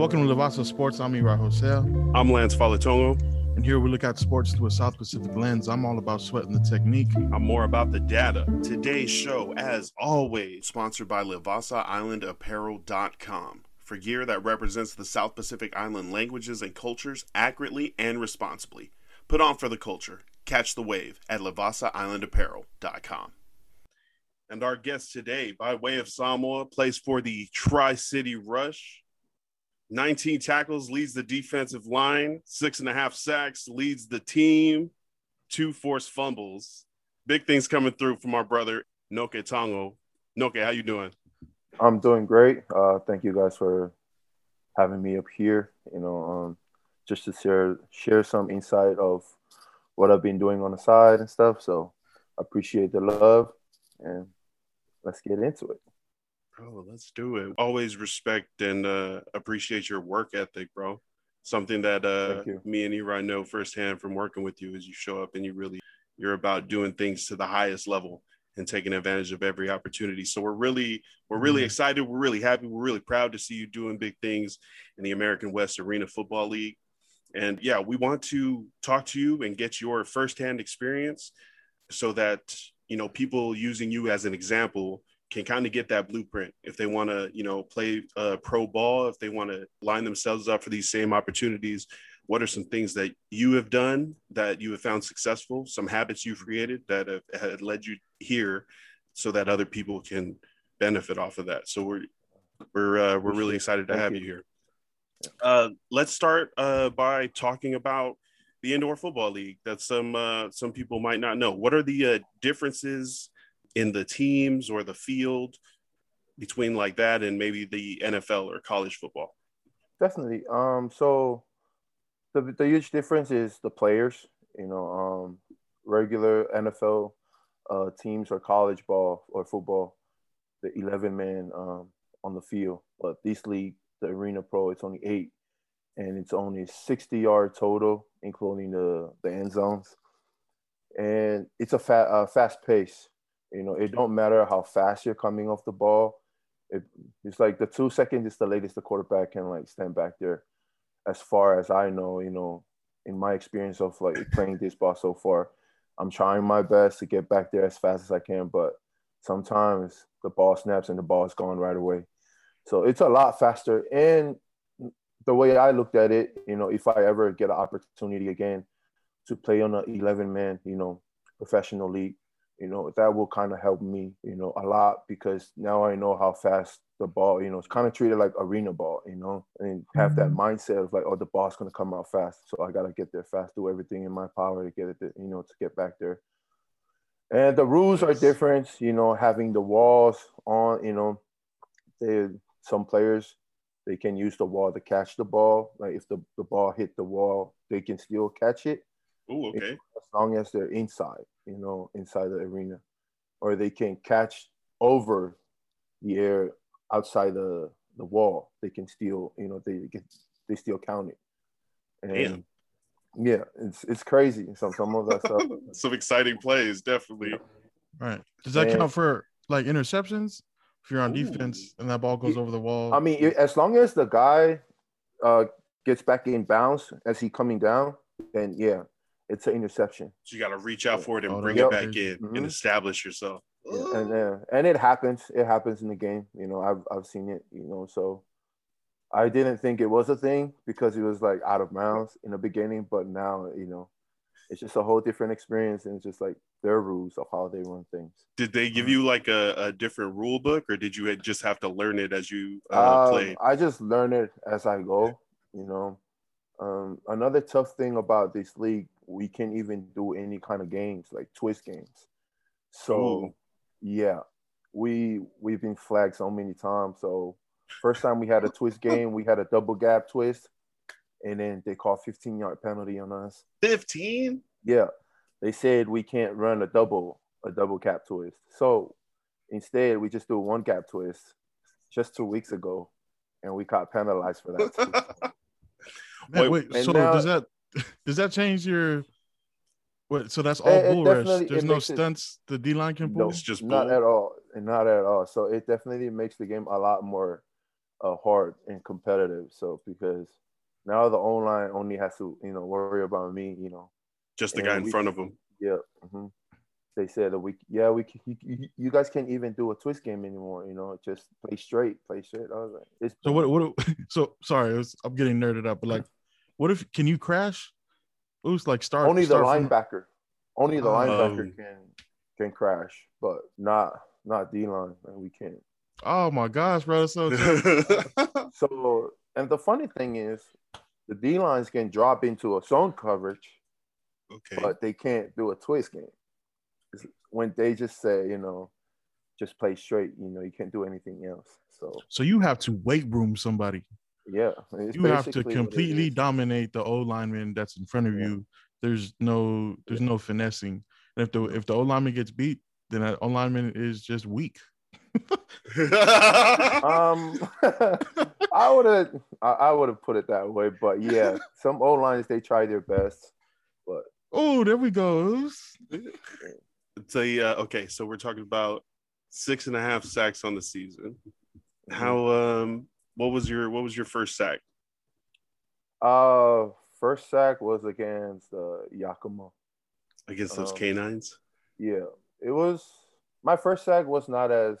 Welcome to Lavasa Sports. I'm Ira Hosea. I'm Lance Falatongo. And here we look at sports through a South Pacific lens. I'm all about sweating the technique. I'm more about the data. Today's show, as always, sponsored by LavasaIslandApparel.com for gear that represents the South Pacific Island languages and cultures accurately and responsibly. Put on for the culture. Catch the wave at LavasaIslandApparel.com. And our guest today, by way of Samoa, plays for the Tri City Rush. 19 tackles, leads the defensive line, six and a half sacks, leads the team, two forced fumbles. Big things coming through from our brother Noke Tongo. Noke, how you doing? I'm doing great. Uh, thank you guys for having me up here. You know, um, just to share share some insight of what I've been doing on the side and stuff. So appreciate the love and let's get into it. Bro, let's do it. Always respect and uh, appreciate your work ethic, bro. Something that uh, me and Eri know firsthand from working with you is you show up and you really you're about doing things to the highest level and taking advantage of every opportunity. So we're really we're really mm-hmm. excited. We're really happy. We're really proud to see you doing big things in the American West Arena Football League. And yeah, we want to talk to you and get your firsthand experience so that you know people using you as an example can kind of get that blueprint. If they want to you know play uh, pro ball if they want to line themselves up for these same opportunities what are some things that you have done that you have found successful some habits you've created that have, have led you here so that other people can benefit off of that? So we're we're uh, we're really excited to have you here. Uh, let's start uh, by talking about the indoor football league that some uh, some people might not know. What are the uh, differences in the teams or the field between like that and maybe the NFL or college football? Definitely. Um, so the the huge difference is the players. You know, um, regular NFL uh, teams or college ball or football, the eleven man um, on the field. But this league, the Arena Pro, it's only eight and it's only 60 yard total, including the, the end zones. And it's a fa- uh, fast pace. You know, it don't matter how fast you're coming off the ball. It, it's like the two seconds is the latest the quarterback can like stand back there. As far as I know, you know, in my experience of like playing this ball so far, I'm trying my best to get back there as fast as I can, but sometimes the ball snaps and the ball is gone right away. So it's a lot faster. And the way I looked at it, you know, if I ever get an opportunity again to play on an 11 man, you know, professional league, you know, that will kind of help me, you know, a lot because now I know how fast the ball, you know, it's kind of treated like arena ball, you know, and have that mm-hmm. mindset of like, oh, the ball's going to come out fast. So I got to get there fast, do everything in my power to get it, to, you know, to get back there. And the rules are different, you know, having the walls on, you know, they, some players they can use the wall to catch the ball. Like if the, the ball hit the wall, they can still catch it. Oh, okay. As long as they're inside, you know, inside the arena. Or they can catch over the air outside the, the wall. They can still, you know, they get they still count it. And Damn. yeah, it's it's crazy. Some some of that stuff. some exciting plays, definitely. Right. Does that and, count for like interceptions? if you're on Ooh. defense and that ball goes over the wall. I mean, as long as the guy uh, gets back in bounds as he coming down, then yeah, it's an interception. So you got to reach out for it and oh, bring yep. it back in mm-hmm. and establish yourself. Yeah, and uh, and it happens. It happens in the game. You know, I've I've seen it. You know, so I didn't think it was a thing because it was like out of bounds in the beginning, but now you know it's just a whole different experience and it's just like their rules of how they run things. Did they give you like a, a different rule book or did you just have to learn it as you uh, um, played? I just learn it as I go, you know. Um, another tough thing about this league, we can't even do any kind of games like twist games. So Ooh. yeah, we we've been flagged so many times. So first time we had a twist game, we had a double gap twist and then they called 15 yard penalty on us. 15? Yeah. They said we can't run a double, a double gap twist. So instead, we just do a one gap twist just two weeks ago, and we got penalized for that. Man, wait, so now, does that does that change your? What, so that's all it, bull rush. There's no stunts it, the D line can pull. No, it's just bull. not at all, not at all. So it definitely makes the game a lot more uh, hard and competitive. So because now the O line only has to you know worry about me, you know, just the guy in we, front of him. Yeah. Mm-hmm. They said that we yeah we you, you, guys can't even do a twist game anymore. You know, just play straight, play straight. I was like, it's so what what so sorry, was, I'm getting nerded up, but like, what if can you crash? Who's like start only start the linebacker, from... only the um, linebacker can can crash, but not not D line. We can't. Oh my gosh, bro! So so, and the funny thing is, the D lines can drop into a zone coverage, okay, but they can't do a twist game. When they just say, you know, just play straight, you know, you can't do anything else. So, so you have to weight room somebody. Yeah, you have to completely dominate the O lineman that's in front of yeah. you. There's no, there's yeah. no finessing. And if the if the O lineman gets beat, then that O lineman is just weak. um, I would have, I, would have put it that way, but yeah, some O lines they try their best, but oh, there we go. So yeah, okay, so we're talking about six and a half sacks on the season. Mm-hmm. How um, what was your what was your first sack? Uh, first sack was against uh, Yakima. Against those um, canines. Yeah, it was my first sack was not as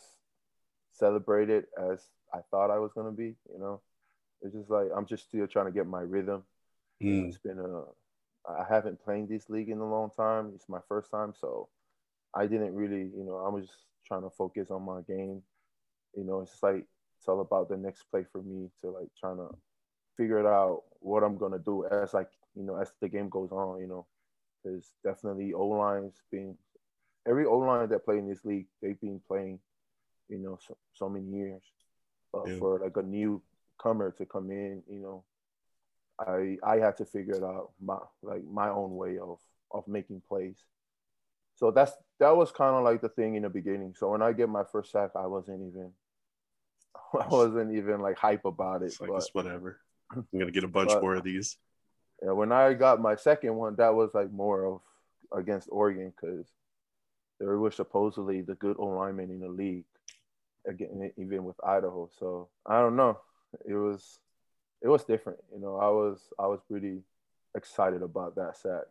celebrated as I thought I was gonna be. You know, it's just like I'm just still trying to get my rhythm. Mm. It's been a I haven't played this league in a long time. It's my first time, so I didn't really, you know, I was just trying to focus on my game. You know, it's just like it's all about the next play for me to like trying to figure it out what I'm gonna do as like you know as the game goes on. You know, there's definitely O lines being every O line that play in this league, they've been playing, you know, so, so many years. But yeah. for like a newcomer to come in, you know, I I had to figure it out my like my own way of of making plays. So that's that was kind of like the thing in the beginning. So when I get my first sack, I wasn't even I wasn't even like hype about it. It's like but, it's whatever. I'm gonna get a bunch but, more of these. Yeah, when I got my second one, that was like more of against Oregon because they were supposedly the good O linemen in the league, again, even with Idaho. So I don't know. It was it was different. You know, I was I was pretty excited about that sack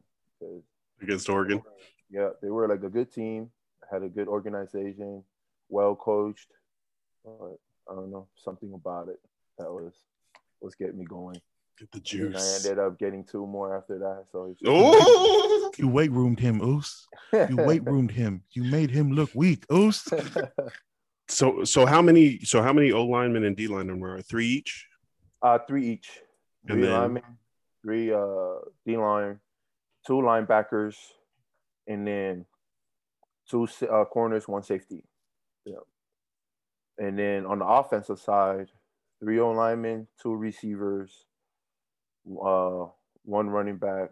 against Oregon. Yeah, they were like a good team, had a good organization, well coached. But I don't know something about it that was was getting me going. Get the juice. And I ended up getting two more after that. So you weight roomed him, Oos. You weight roomed him. You made him look weak, Oos. so so how many so how many O linemen and D linemen were three each? Uh three each. Three then... linemen, three uh D line, two linebackers, and then two uh, corners, one safety. Yeah. And then on the offensive side, three three O linemen, two receivers, uh, one running back,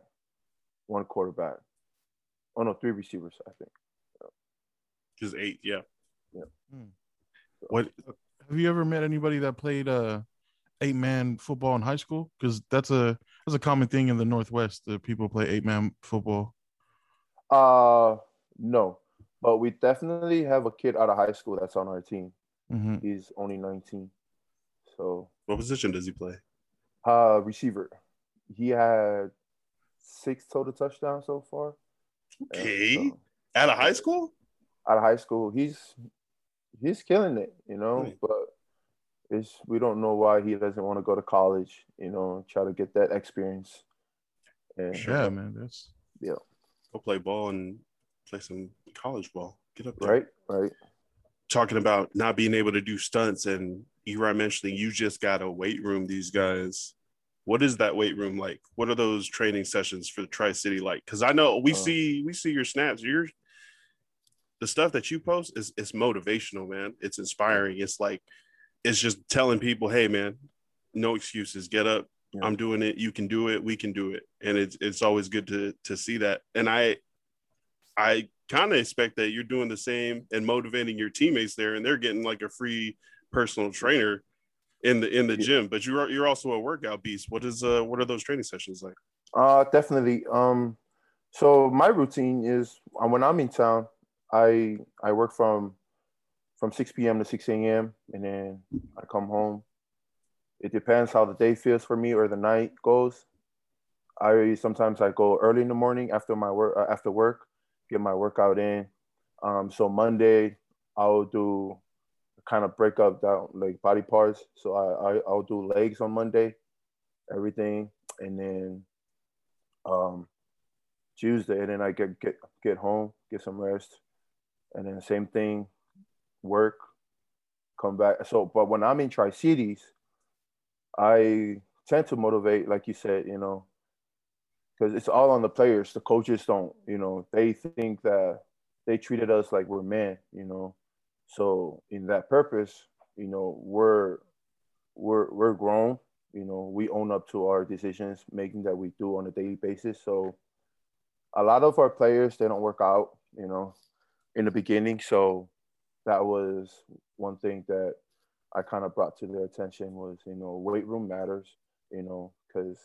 one quarterback. Oh no, three receivers, I think. Just eight, yeah. Yeah. Hmm. What have you ever met anybody that played uh eight man football in high school? Because that's a that's a common thing in the Northwest that people play eight man football. Uh no. But we definitely have a kid out of high school that's on our team. Mm-hmm. He's only 19. So what position does he play? Uh, receiver. He had six total touchdowns so far. Okay. So, out of high school? Out of high school, he's he's killing it, you know. Right. But it's we don't know why he doesn't want to go to college, you know, try to get that experience. And, yeah, man, that's yeah. Go play ball and play some college ball. Get up there. Right, right. Talking about not being able to do stunts and Eron mentioning you just got a weight room these guys what is that weight room like? What are those training sessions for the Tri City like? Because I know we uh, see we see your snaps. Your the stuff that you post is it's motivational, man. It's inspiring. It's like it's just telling people, hey, man, no excuses. Get up. Yeah. I'm doing it. You can do it. We can do it. And it's it's always good to to see that. And I I kind of expect that you're doing the same and motivating your teammates there, and they're getting like a free personal trainer in the in the gym, but you're you're also a workout beast. What is uh what are those training sessions like? Uh definitely. Um so my routine is uh, when I'm in town, I I work from from 6 p.m. to 6 a.m. and then I come home it depends how the day feels for me or the night goes. I sometimes I go early in the morning after my work uh, after work, get my workout in. Um, so Monday I'll do kind of break up down like body parts. So I, I I'll do legs on Monday, everything, and then um, Tuesday, and then I get get get home, get some rest, and then same thing, work, come back. So, but when I'm in Tri Cities, I tend to motivate, like you said, you know, because it's all on the players. The coaches don't, you know, they think that they treated us like we're men, you know. So in that purpose, you know, we're we're we're grown, you know, we own up to our decisions making that we do on a daily basis. So a lot of our players they don't work out, you know, in the beginning. So that was one thing that I kind of brought to their attention was, you know, weight room matters, you know, because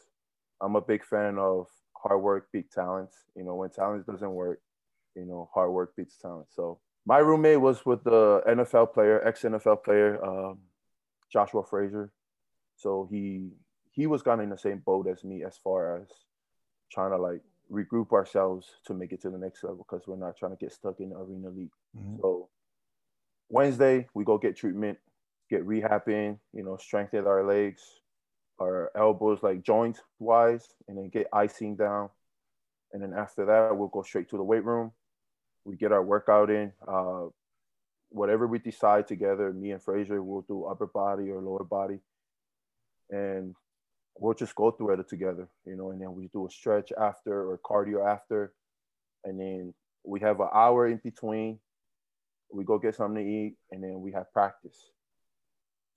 I'm a big fan of hard work beats talents. You know, when talent doesn't work, you know, hard work beats talent. So my roommate was with the NFL player, ex NFL player, um, Joshua Frazier. So he he was kind of in the same boat as me as far as trying to like regroup ourselves to make it to the next level because we're not trying to get stuck in the arena league. Mm-hmm. So Wednesday we go get treatment, get rehabbing, you know, strengthen our legs, our elbows like joint wise, and then get icing down. And then after that, we'll go straight to the weight room. We get our workout in. Uh, whatever we decide together, me and Frazier will do upper body or lower body. And we'll just go through it together, you know, and then we do a stretch after or cardio after. And then we have an hour in between. We go get something to eat and then we have practice.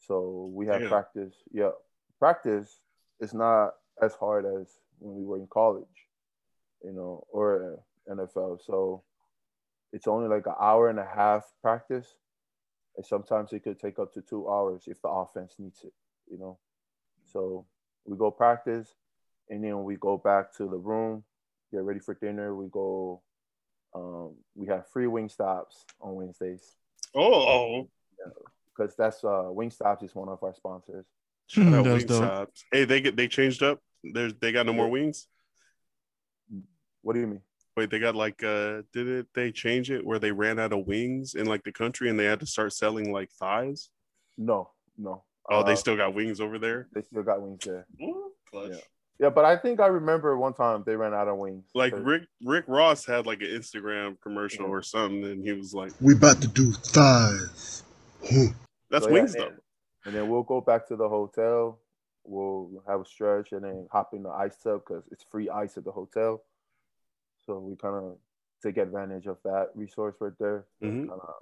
So we have practice. Yeah, practice is not as hard as when we were in college, you know, or NFL. So it's only like an hour and a half practice. And sometimes it could take up to two hours if the offense needs it, you know. So we go practice and then we go back to the room, get ready for dinner. We go, um, we have free wing stops on Wednesdays. Oh, because yeah, that's uh, Wingstops is one of our sponsors. Shout out Wingstops. Hey, they get they changed up. There's they got no more wings. What do you mean? Wait, they got like uh did it they change it where they ran out of wings in like the country and they had to start selling like thighs? No, no. Oh, uh, they still got wings over there? They still got wings there. Ooh, yeah. yeah, but I think I remember one time they ran out of wings. Like Rick Rick Ross had like an Instagram commercial yeah. or something, and he was like, "We about to do thighs." That's so, wings yeah, though and then we'll go back to the hotel. We'll have a stretch and then hop in the ice tub because it's free ice at the hotel. So we kind of take advantage of that resource right there. Mm-hmm. Kind of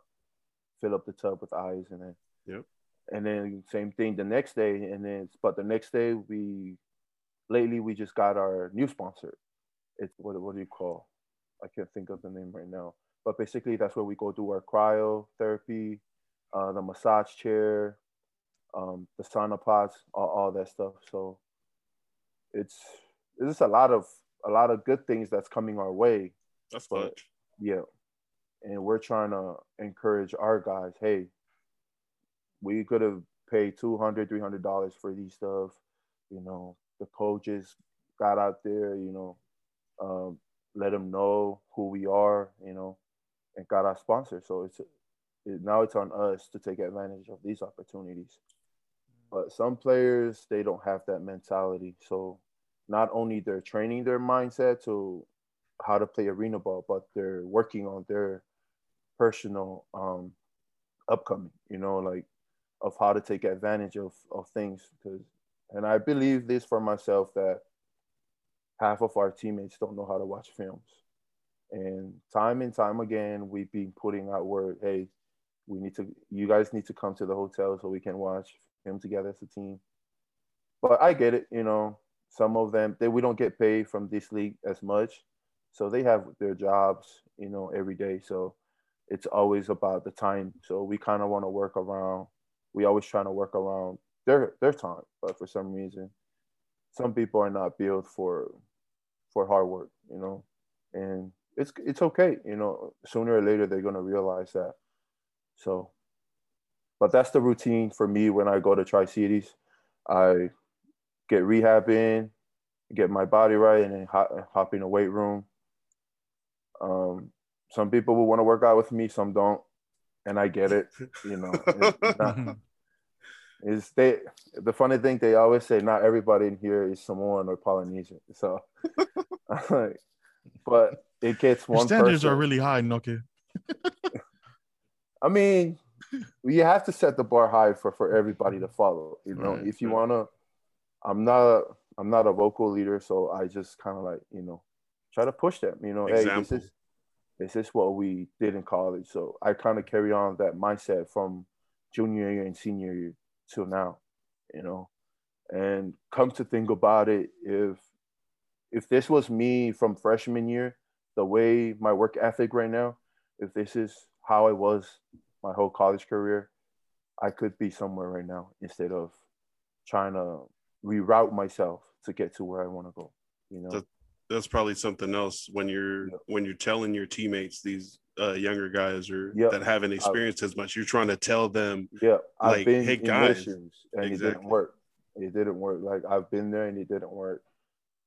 fill up the tub with ice and then. Yep. And then same thing the next day, and then but the next day we, lately we just got our new sponsor. It's what what do you call? I can't think of the name right now. But basically, that's where we go do our cryotherapy, uh, the massage chair, um, the sauna pots, all, all that stuff. So it's it's just a lot of a lot of good things that's coming our way. That's but, Yeah, and we're trying to encourage our guys. Hey, we could have paid 200 300 dollars for these stuff. You know, the coaches got out there. You know, um, let them know who we are. You know, and got our sponsor. So it's it, now it's on us to take advantage of these opportunities. But some players they don't have that mentality. So not only they're training their mindset to how to play arena ball, but they're working on their personal um, upcoming. You know, like of how to take advantage of of things. Because and I believe this for myself that half of our teammates don't know how to watch films. And time and time again, we've been putting out word, hey, we need to, you guys need to come to the hotel so we can watch him together as a team. But I get it, you know, some of them they we don't get paid from this league as much. So they have their jobs, you know, every day. So it's always about the time. So we kind of want to work around we always trying to work around their their time. But for some reason, some people are not built for for hard work, you know. And it's it's okay, you know, sooner or later they're gonna realize that. So but that's the routine for me when I go to Tri Cities. I get rehab in, get my body right, and then hop, hop in a weight room. Um, some people will want to work out with me, some don't, and I get it. You know, it's, not, it's they. The funny thing they always say, not everybody in here is Samoan or Polynesian. So, but it gets one. Your standards person. are really high, Nokia. I mean, you have to set the bar high for for everybody to follow. You know, right, if you right. wanna, I'm not a I'm not a vocal leader, so I just kind of like you know try to push them. You know, Example. hey, this is this is what we did in college. So I kind of carry on that mindset from junior year and senior year till now. You know, and come to think about it, if if this was me from freshman year, the way my work ethic right now, if this is how I was my whole college career, I could be somewhere right now instead of trying to reroute myself to get to where I want to go. You know, that, that's probably something else when you're yep. when you're telling your teammates these uh, younger guys or that haven't experienced I've, as much. You're trying to tell them, yeah, like, I've been hey guys, and exactly. it didn't work. It didn't work. Like I've been there and it didn't work.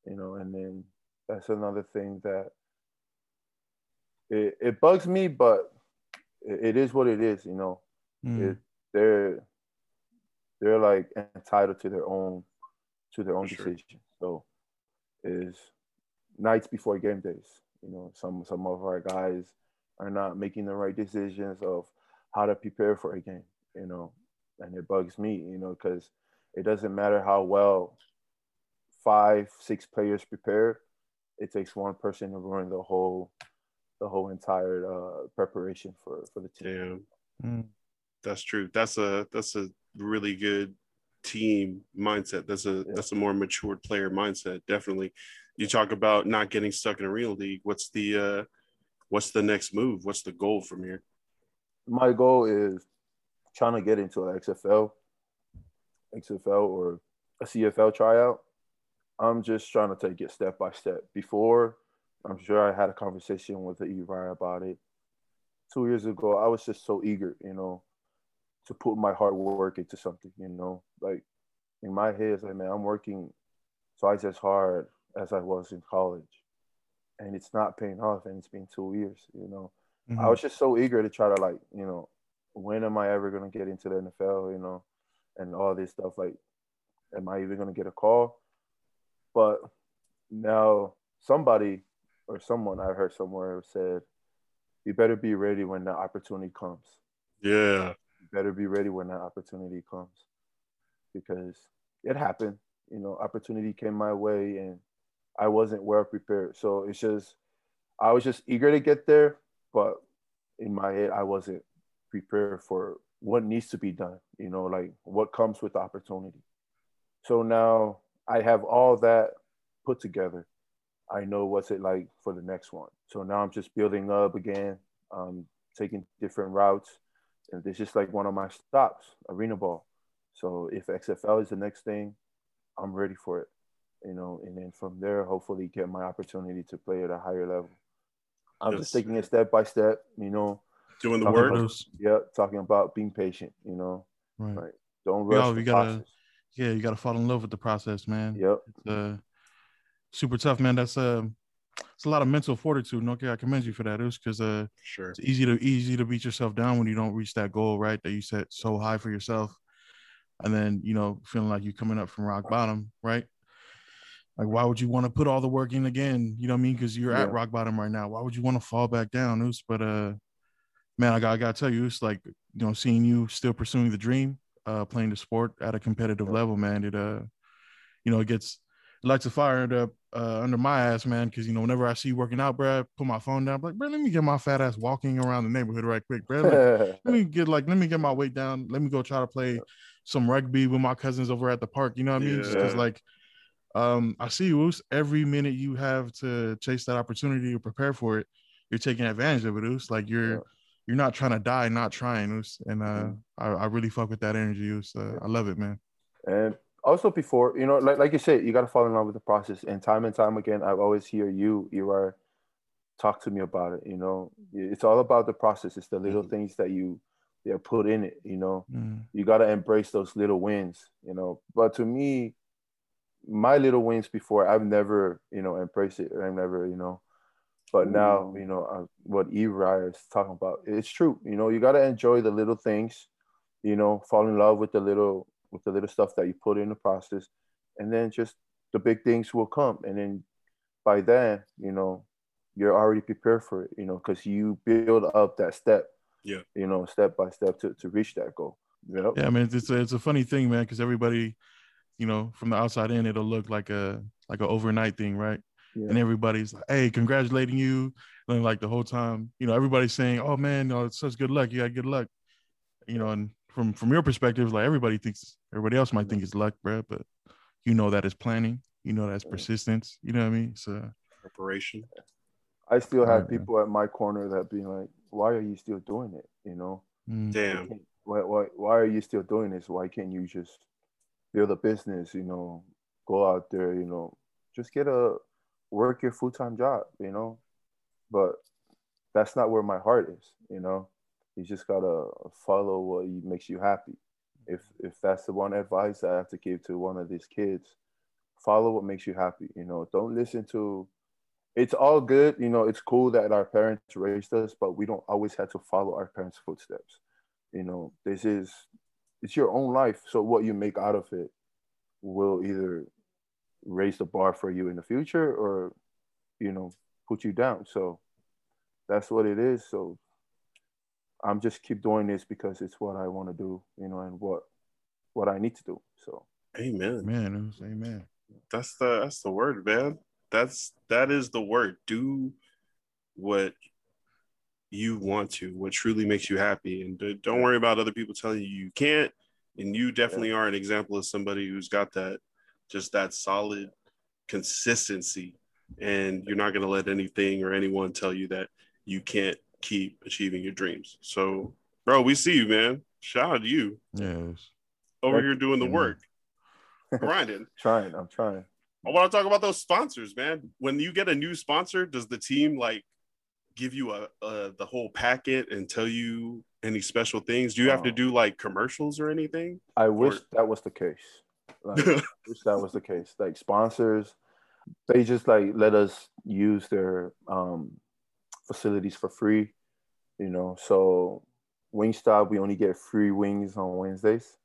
You know, and then that's another thing that it, it bugs me, but it is what it is, you know. Mm. It, they're they're like entitled to their own to their own decision. So is nights before game days. You know, some some of our guys are not making the right decisions of how to prepare for a game. You know, and it bugs me. You know, because it doesn't matter how well five six players prepare. It takes one person to ruin the whole the whole entire uh, preparation for for the team. Yeah, mm. that's true. That's a that's a really good team mindset. That's a yeah. that's a more matured player mindset. Definitely. You talk about not getting stuck in a real league. What's the uh, what's the next move? What's the goal from here? My goal is trying to get into an XFL, XFL or a CFL tryout. I'm just trying to take it step by step. Before I'm sure I had a conversation with Eri about it two years ago. I was just so eager, you know, to put my hard work into something, you know, like in my head, it's like, man, I'm working twice as hard as I was in college and it's not paying off and it's been two years, you know. Mm-hmm. I was just so eager to try to like, you know, when am I ever gonna get into the NFL, you know, and all this stuff. Like, am I even gonna get a call? But now somebody or someone I heard somewhere said, "You better be ready when the opportunity comes." Yeah, you better be ready when that opportunity comes, because it happened. You know, opportunity came my way, and I wasn't well prepared. So it's just, I was just eager to get there, but in my head, I wasn't prepared for what needs to be done. You know, like what comes with the opportunity. So now I have all that put together I know what's it like for the next one. So now I'm just building up again, um, taking different routes. And this is like one of my stops, arena ball. So if XFL is the next thing, I'm ready for it. You know, and then from there, hopefully get my opportunity to play at a higher level. I'm yes. just taking it step by step, you know. Doing the work. About, yeah, talking about being patient, you know. Right. right. Don't rush. Yo, you gotta, process. yeah, you gotta fall in love with the process, man. Yep. It's, uh, super tough, man. That's uh it's a lot of mental fortitude. Okay, I commend you for that. It was because uh sure it's easy to easy to beat yourself down when you don't reach that goal, right? That you set so high for yourself. And then, you know, feeling like you're coming up from rock bottom, right? Like, why would you want to put all the work in again? You know what I mean? Because you're yeah. at rock bottom right now. Why would you want to fall back down? It was, but uh man, I got I gotta tell you, it's like, you know, seeing you still pursuing the dream, uh, playing the sport at a competitive level, man. It uh, you know, it gets lights a fire under uh, under my ass, man. Because you know, whenever I see you working out, bro, I put my phone down. I'm like, bro, let me get my fat ass walking around the neighborhood right quick, bro. Let, let, me get like, let me get my weight down. Let me go try to play some rugby with my cousins over at the park. You know what I mean? Because yeah. like, um, I see you every minute you have to chase that opportunity or prepare for it. You're taking advantage of it, Oos. Like you're. Yeah. You're not trying to die, not trying, Oos. and uh. I, I really fuck with that energy. Oos. Uh, I love it, man. And also before you know like, like you said you got to fall in love with the process and time and time again i always hear you you are talk to me about it you know it's all about the process it's the little mm-hmm. things that you they put in it. You know, mm. you got to embrace those little wins. You know, but to me, my little wins before I've never you know embraced it. I've never you know. But now, you know, uh, what Eri is talking about, it's true. You know, you got to enjoy the little things, you know, fall in love with the little, with the little stuff that you put in the process. And then just the big things will come. And then by then, you know, you're already prepared for it, you know, because you build up that step, yeah, you know, step by step to, to reach that goal. You know? Yeah, I mean, it's a, it's a funny thing, man, because everybody, you know, from the outside in, it'll look like a like an overnight thing, right? Yeah. And everybody's like, "Hey, congratulating you!" And like the whole time, you know, everybody's saying, "Oh man, no, it's such good luck. You got good luck." You know, and from from your perspective, like everybody thinks, everybody else might think it's luck, bro, but you know that is planning. You know that's persistence. You know what I mean? So preparation. I still have right, people man. at my corner that being like, "Why are you still doing it?" You know. Mm. Damn. Why, why, why are you still doing this? Why can't you just build a business? You know, go out there. You know, just get a work your full time job. You know, but that's not where my heart is. You know, you just gotta follow what makes you happy. Mm-hmm. If if that's the one advice I have to give to one of these kids, follow what makes you happy. You know, don't listen to. It's all good, you know. It's cool that our parents raised us, but we don't always have to follow our parents' footsteps. You know, this is it's your own life. So what you make out of it will either raise the bar for you in the future or, you know, put you down. So that's what it is. So I'm just keep doing this because it's what I want to do, you know, and what what I need to do. So Amen. Man, amen. That's the that's the word, man. That's that is the word. Do what you want to, what truly makes you happy, and don't worry about other people telling you you can't. And you definitely yeah. are an example of somebody who's got that, just that solid consistency, and you're not going to let anything or anyone tell you that you can't keep achieving your dreams. So, bro, we see you, man. Shout out to you. Yes. Over here doing the work. Grinding. trying. I'm trying. I want to talk about those sponsors, man. When you get a new sponsor, does the team like give you a, a the whole packet and tell you any special things? Do you have to do like commercials or anything? I wish or... that was the case. Like, wish that was the case. Like sponsors, they just like let us use their um, facilities for free. You know, so Wingstop, we only get free wings on Wednesdays.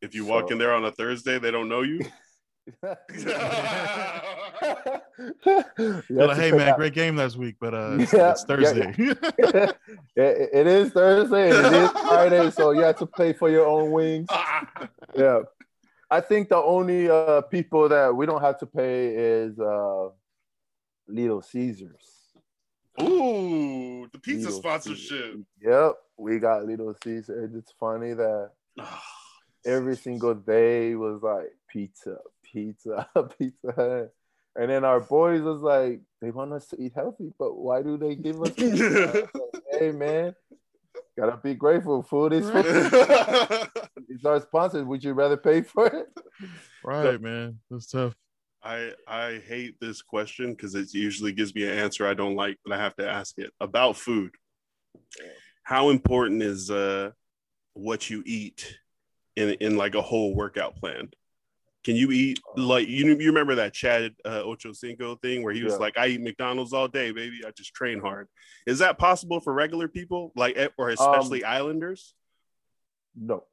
If you so, walk in there on a Thursday, they don't know you. Like, hey man, great game last week, but uh, it's, yeah, it's Thursday. Yeah, yeah. it, it is Thursday it is Friday, so you have to pay for your own wings. yeah, I think the only uh, people that we don't have to pay is uh, Little Caesars. Ooh, the pizza Little sponsorship. Caesars. Yep, we got Little Caesars. It's funny that ah, every single day was like pizza, pizza, pizza. And then our boys was like, they want us to eat healthy, but why do they give us? like, hey man, gotta be grateful. Food is food. it's our sponsors. Would you rather pay for it? Right, so, man. That's tough. I I hate this question because it usually gives me an answer I don't like, but I have to ask it about food. How important is uh what you eat in in like a whole workout plan? Can you eat like you you remember that Chad uh, Ocho Cinco thing where he was yeah. like, "I eat McDonald's all day, baby. I just train hard." Is that possible for regular people, like eh, or especially um, Islanders? No.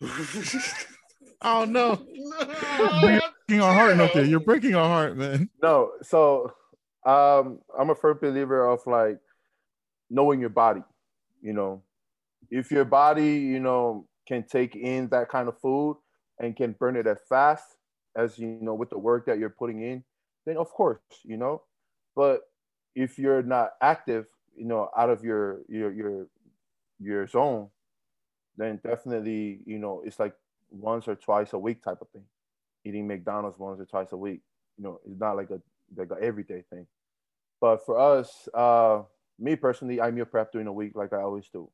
oh no! You're breaking our heart, okay? You're breaking our heart, man. No, so um, I'm a firm believer of like knowing your body. You know, if your body, you know, can take in that kind of food and can burn it as fast as you know with the work that you're putting in, then of course, you know. But if you're not active, you know, out of your your your your zone, then definitely, you know, it's like once or twice a week type of thing. Eating McDonald's once or twice a week, you know, it's not like a like an everyday thing. But for us, uh, me personally, I meal prep during the week like I always do.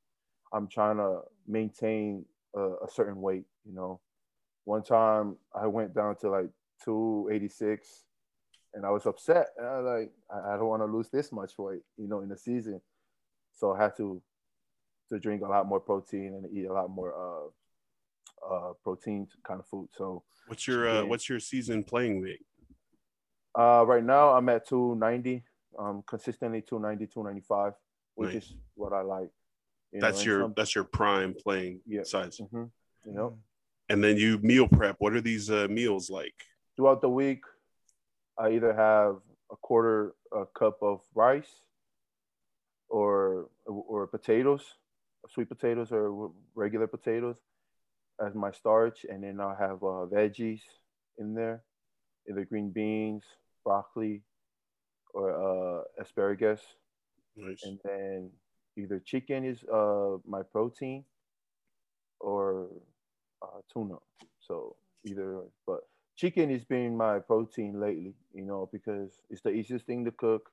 I'm trying to maintain a, a certain weight, you know, one time I went down to like 286 and I was upset. And I was like, I, I don't want to lose this much weight, you know, in the season. So I had to to drink a lot more protein and eat a lot more uh, uh, protein kind of food. So, what's your uh, what's your season playing weight? Uh, right now I'm at 290, um, consistently 290, 295, which nice. is what I like. You that's know, your some, that's your prime playing yeah. size. Mm-hmm. You know. And then you meal prep. What are these uh, meals like? Throughout the week, I either have a quarter a cup of rice or or potatoes, sweet potatoes or regular potatoes as my starch, and then I'll have uh, veggies in there, either green beans, broccoli, or uh, asparagus. Nice. And then either chicken is uh, my protein or uh, tuna. So either, but chicken has been my protein lately, you know, because it's the easiest thing to cook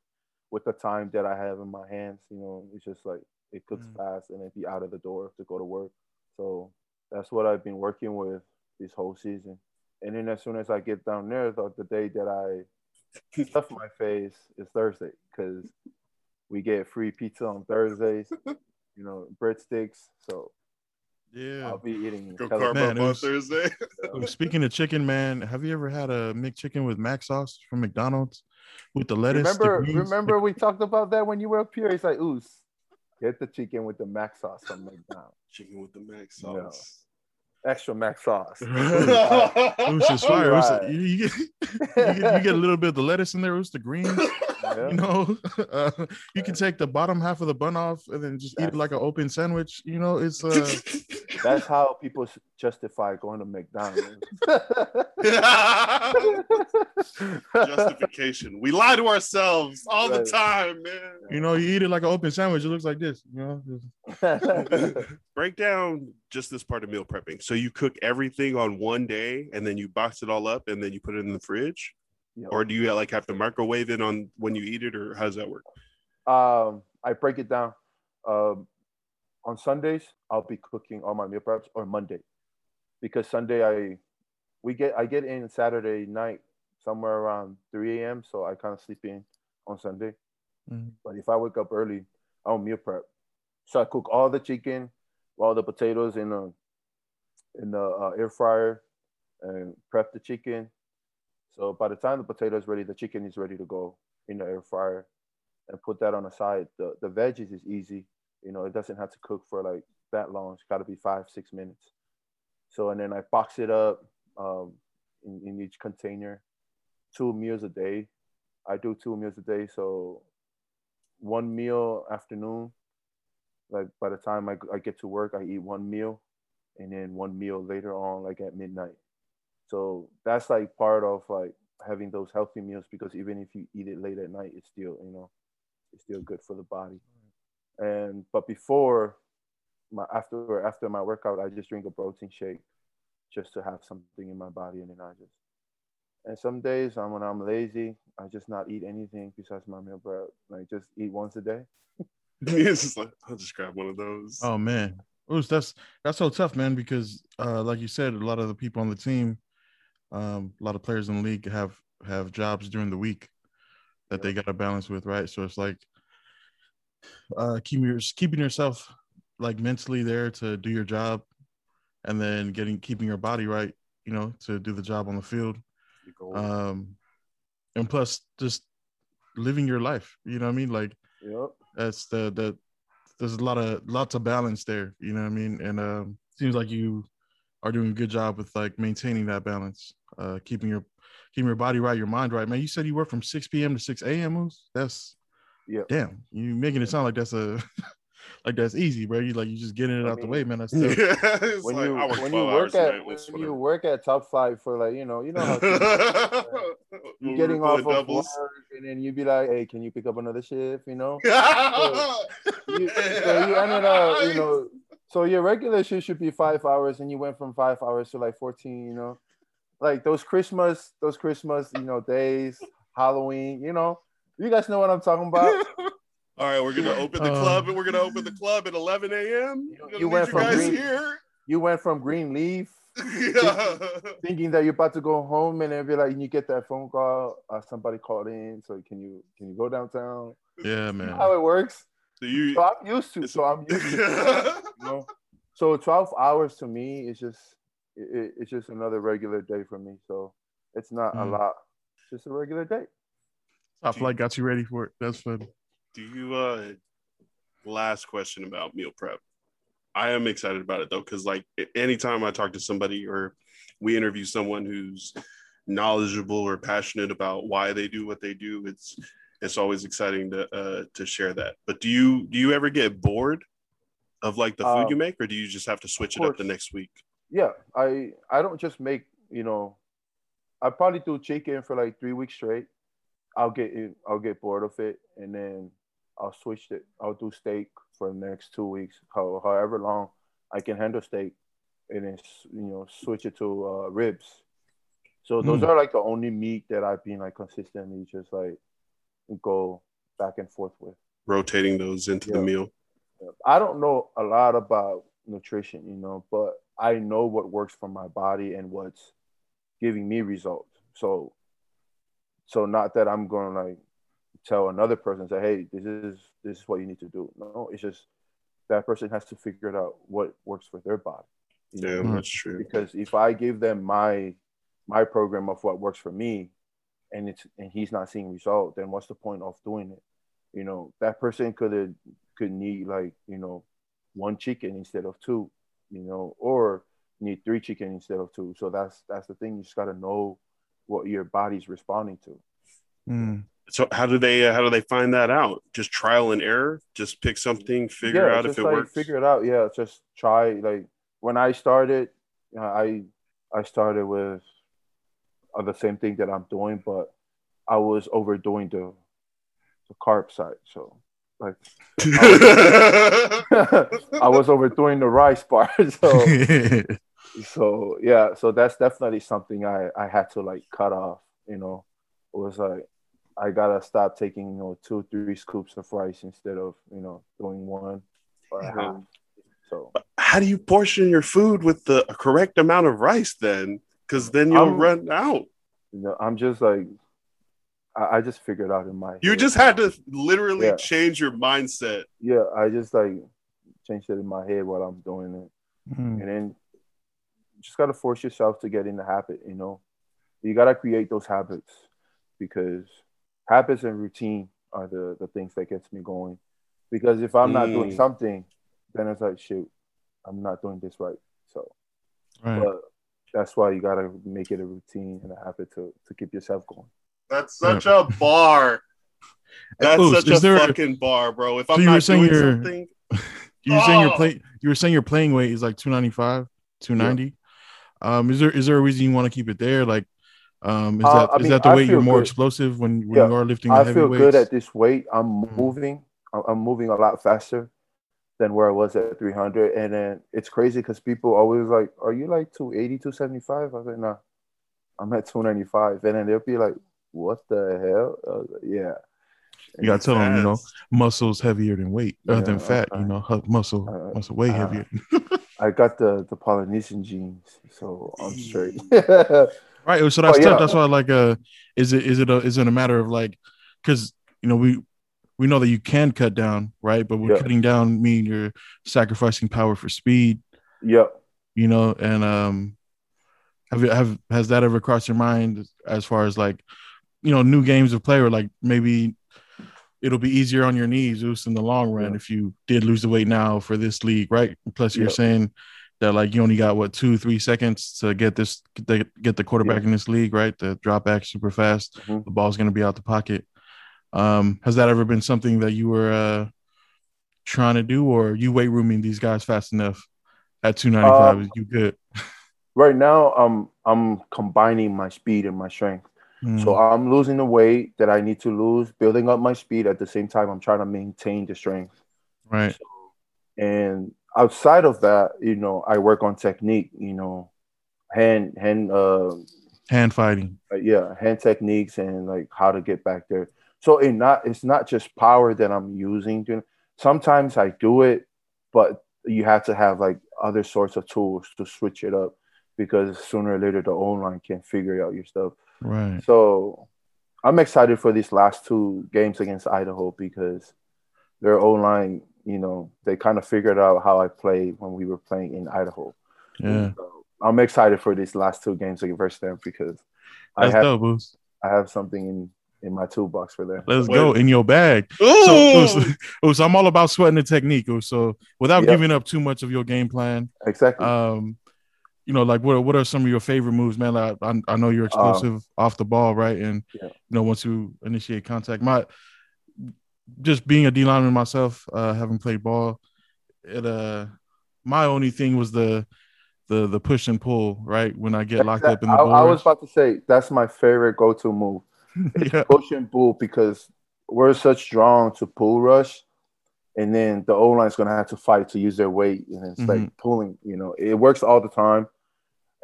with the time that I have in my hands. You know, it's just like it cooks mm. fast and it be out of the door to go to work. So that's what I've been working with this whole season. And then as soon as I get down there, the, the day that I stuff my face is Thursday because we get free pizza on Thursdays, you know, breadsticks. So yeah, I'll be eating. Go carb man, on Thursday. speaking of chicken, man, have you ever had a McChicken with mac sauce from McDonald's with the lettuce? Remember, greens, remember the... we talked about that when you were up here. It's like, ooh, get the chicken with the mac sauce from McDonald's. Chicken with the mac sauce. No. Extra mac sauce. it was just fire. Right. You, you, get, you, get, you, get, a little bit of the lettuce in there. It was the green. Yeah. You know, uh, you can take the bottom half of the bun off and then just That's, eat it like an open sandwich. You know, it's uh That's how people justify going to McDonald's. Justification. We lie to ourselves all right. the time, man. You know, you eat it like an open sandwich. It looks like this. You know. Break down just this part of meal prepping. So you cook everything on one day, and then you box it all up, and then you put it in the fridge. Yep. Or do you like have to microwave it on when you eat it, or how does that work? Um, I break it down. Um, on Sundays, I'll be cooking all my meal preps or Monday, because Sunday I we get I get in Saturday night somewhere around 3 a.m. So I kind of sleep in on Sunday. Mm-hmm. But if I wake up early, I'll meal prep. So I cook all the chicken, all the potatoes in the in the uh, air fryer, and prep the chicken. So by the time the potato is ready, the chicken is ready to go in the air fryer, and put that on the side. The the veggies is easy. You know, it doesn't have to cook for like that long. It's got to be five, six minutes. So, and then I box it up um, in, in each container, two meals a day. I do two meals a day. So, one meal afternoon, like by the time I, I get to work, I eat one meal and then one meal later on, like at midnight. So, that's like part of like having those healthy meals because even if you eat it late at night, it's still, you know, it's still good for the body. And but before my after after my workout, I just drink a protein shake just to have something in my body, and then I just. And some days, um, when I'm lazy, I just not eat anything besides my meal prep. Like just eat once a day. it's just like I'll just grab one of those. Oh man, was that's that's so tough, man. Because uh, like you said, a lot of the people on the team, um, a lot of players in the league have have jobs during the week that they got to balance with, right? So it's like uh, keeping your, keeping yourself like mentally there to do your job, and then getting keeping your body right, you know, to do the job on the field. Um, and plus just living your life. You know what I mean? Like yep. that's the the there's a lot of lots of balance there. You know what I mean? And um, seems like you are doing a good job with like maintaining that balance, uh, keeping your keeping your body right, your mind right. Man, you said you work from 6 p.m. to 6 a.m. That's yeah. Damn, you making it sound like that's a like that's easy, bro. You like you just getting it I out mean, the way, man. That's tough. Yeah, when like, you when you work at when you work at top flight for like you know you know how you're getting off of doubles. work and then you'd be like, hey, can you pick up another shift? You know, so, you, so you ended up you know. So your regular shift should be five hours, and you went from five hours to like fourteen. You know, like those Christmas, those Christmas, you know, days, Halloween. You know, you guys know what I'm talking about. All right, we're gonna open the club, and we're gonna open the club at 11 a.m. You, you went from green, here. You went from green leaf, yeah. thinking that you're about to go home, and then be like, and you get that phone call, uh, somebody called in, so can you can you go downtown? Yeah, man. how it works. So, you, so I'm used to. So I'm used to. you know? So 12 hours to me is just it, it's just another regular day for me. So it's not mm. a lot. It's just a regular day. Top flight got you ready for it. That's fun. Do you uh last question about meal prep? I am excited about it though, because like anytime I talk to somebody or we interview someone who's knowledgeable or passionate about why they do what they do, it's it's always exciting to uh, to share that. But do you do you ever get bored of like the food um, you make, or do you just have to switch it up the next week? Yeah, I I don't just make you know, I probably do chicken for like three weeks straight. I'll get in, I'll get bored of it, and then I'll switch it. I'll do steak for the next two weeks, how, however long I can handle steak, and then you know switch it to uh, ribs. So those mm. are like the only meat that I've been like consistently just like go back and forth with. Rotating those into yeah. the meal. I don't know a lot about nutrition, you know, but I know what works for my body and what's giving me results. So, so not that I'm going to like tell another person say, "Hey, this is this is what you need to do." No, it's just that person has to figure out what works for their body. Yeah, know? that's true. Because if I give them my my program of what works for me, and it's and he's not seeing result, then what's the point of doing it? You know, that person could have could need like you know one chicken instead of two, you know, or need three chicken instead of two. So that's that's the thing. You just got to know what your body's responding to. Mm. So how do they uh, how do they find that out? Just trial and error. Just pick something, figure yeah, out if it like works. Figure it out. Yeah, just try. Like when I started, I I started with the same thing that I'm doing, but I was overdoing the the carb side. So like I was, I was overdoing the rice part. So so yeah, so that's definitely something I I had to like cut off. You know, it was like I gotta stop taking you know two three scoops of rice instead of you know doing one half. So how do you portion your food with the correct amount of rice then? Because then you'll I'm, run out. You know, I'm just like I, I just figured out in my. You head. just had to literally yeah. change your mindset. Yeah, I just like changed it in my head while I'm doing it, mm-hmm. and then just gotta force yourself to get in the habit. You know, you gotta create those habits because habits and routine are the the things that gets me going. Because if I'm mm. not doing mm. something, then it's like shoot, I'm not doing this right. So, right. but that's why you gotta make it a routine and a habit to to keep yourself going. That's such yeah. a bar. That's Ooh, such a there, fucking bar, bro. If I'm not doing something, you were oh. saying your oh. play. You were saying your playing weight is like 295, 290. Yeah. Um, is there is there a reason you want to keep it there? Like, um, is uh, that mean, that the way you're more good. explosive when, when yeah. you are lifting? I feel weights? good at this weight. I'm mm. moving. I'm moving a lot faster than where I was at 300. And then it's crazy because people always like, "Are you like 280, 275?" I was like, "Nah, I'm at 295." And then they'll be like, what the hell? Uh, yeah. You gotta tell them, you know, muscles heavier than weight, uh, yeah, than fat. Uh, you know, muscle, uh, muscle way uh, heavier. I got the the Polynesian genes, so I'm straight. right. So that's tough. That's why, like, uh, is it is it a is it a matter of like, because you know we we know that you can cut down, right? But we're yeah. cutting down mean you're sacrificing power for speed. Yep. You know, and um, have you have has that ever crossed your mind as far as like you know new games of play or like maybe it'll be easier on your knees Zeus in the long run yeah. if you did lose the weight now for this league right plus you're yep. saying that like you only got what two three seconds to get this get the, get the quarterback yeah. in this league right the drop back super fast mm-hmm. the ball's going to be out the pocket um has that ever been something that you were uh trying to do or you weight rooming these guys fast enough at 295 um, you good right now i'm i'm combining my speed and my strength Mm. So I'm losing the weight that I need to lose, building up my speed at the same time. I'm trying to maintain the strength. Right. So, and outside of that, you know, I work on technique. You know, hand hand uh hand fighting. Uh, yeah, hand techniques and like how to get back there. So it not it's not just power that I'm using. Sometimes I do it, but you have to have like other sorts of tools to switch it up because sooner or later the O line can figure out your stuff. Right. So I'm excited for these last two games against Idaho because their O line, you know, they kind of figured out how I played when we were playing in Idaho. Yeah. So I'm excited for these last two games against them because That's I have dope, I have something in in my toolbox for them. Let's Wait. go in your bag. So, Ooh! so, I'm all about sweating the technique. oh, So without Yep. giving up too much of your game plan, Exactly. um, you know, like what what are some of your favorite moves, man? Like, I, I know you're explosive off the ball, right? And Yeah. you know, once you initiate contact, my just being a D lineman myself, uh, having played ball, it uh, my only thing was the the the push and pull, right? When I get locked up in the I, I was about to say that's my favorite go-to move. yeah, push and pull because we're such drawn to pull rush, and then the O line's gonna have to fight to use their weight, and it's Mhm. like pulling. You know, it works all the time.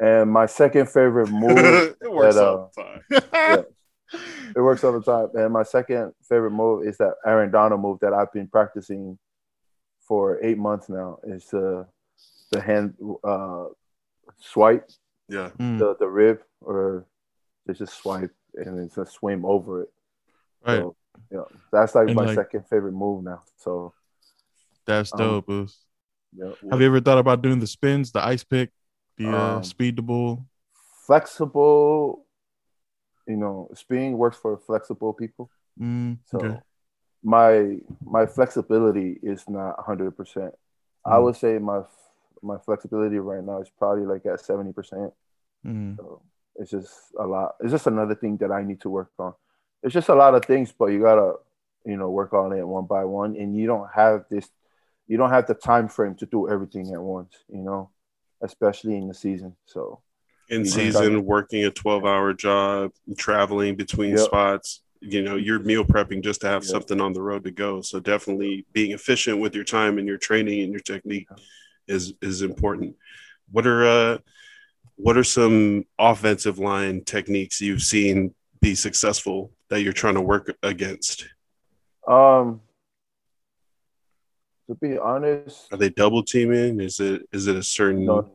And my second favorite move, it works that, all the time. it works all the time. And my second favorite move is that Aaron Donald move that I've been practicing for eight months now. Is the the hand uh, swipe, Yeah. Mm, the the rib, or it's just swipe and it's a swim over it. right. So, know, that's like And, my like- second favorite move now. So, That's um, dope. Boost. you know, Have you ever thought about doing the spins, the ice pick, the uh, Um, speed the bull? flexible, you know, spinning works for flexible people. Mm, So, okay. my my flexibility is not 100%. percent I Mm. would say my my flexibility right now is probably like at 70%. Mm, So, it's just a lot. It's just another thing that I need to work on. It's just a lot of things, but you gotta, you know, work on it one by one. And you don't have this, you don't have the time frame to do everything at once. You know, especially in the season. So In season, working a 12 hour job, traveling between Yep. spots. You know, you're meal prepping just to have Yep. something on the road to go. So definitely being efficient with your time and your training and your technique is is important. What are uh what are some offensive line techniques you've seen be successful that you're trying to work against? Um, to be honest, Are they double teaming? Is it is it a certain no,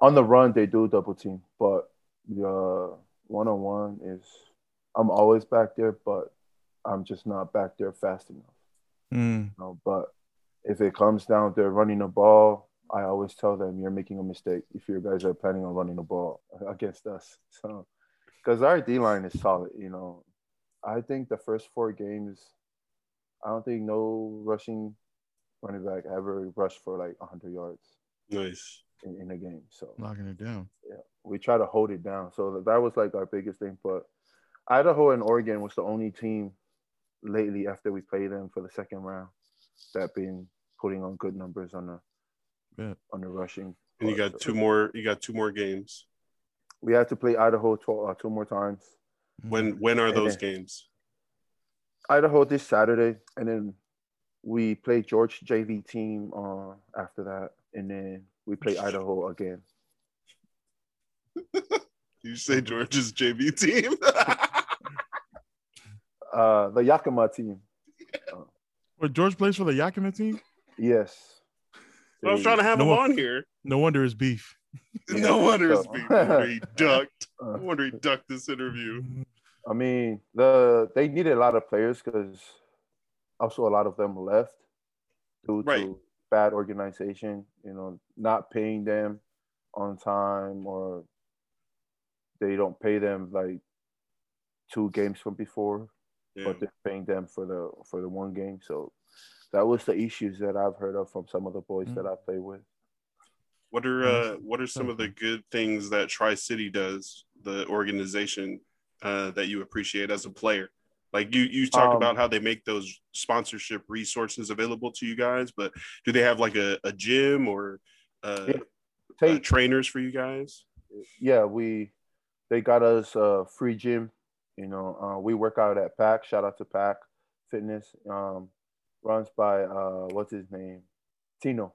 on the run they do double team, but the one on one is I'm always back there, but I'm just not back there fast enough. mm, You know, but if it comes down to running the ball, I always tell them you're making a mistake if you guys are planning on running the ball against us. So, because our D line is solid, you know, I think the first four games, I don't think no rushing running back ever rushed for like 100 yards nice? in, in a game. So knocking it down. Yeah. we try to hold it down. So that was like our biggest thing. But Idaho and Oregon was the only team lately after we played them for the second round that been putting on good numbers on the Yeah. on the rushing. And you got So two more you got two more games. We have to play Idaho tw- uh, two more times. Mm. When when are And those then- games? Idaho this Saturday, and then we play George JV team uh, after that, and then we play Idaho again. You say George's JV team? Uh, the Yakima team, Wait, George plays for the Yakima team? yes. I was trying to have No him one- on here. No wonder it's beef. No wonder it's beef. being no wonder he ducked. Uh, No wonder he ducked this interview. I mean, the they needed a lot of players because also a lot of them left due Right. to bad organization. You know, not paying them on time or they don't pay them like two games from before, Yeah. but they're paying them for the for the one game. So that was the issues that I've heard of from some of the boys that I play with. What are uh, what are some of the good things that Tri City does, the organization, uh, that you appreciate as a player? Like you, you talked Um, about how they make those sponsorship resources available to you guys, but do they have like a, a gym or uh, Yeah. uh, Take trainers for you guys? yeah, we they got us a free gym. You know, uh, we work out at Pack. Shout out to Pack Fitness. Um, runs by uh, what's his name, Tino.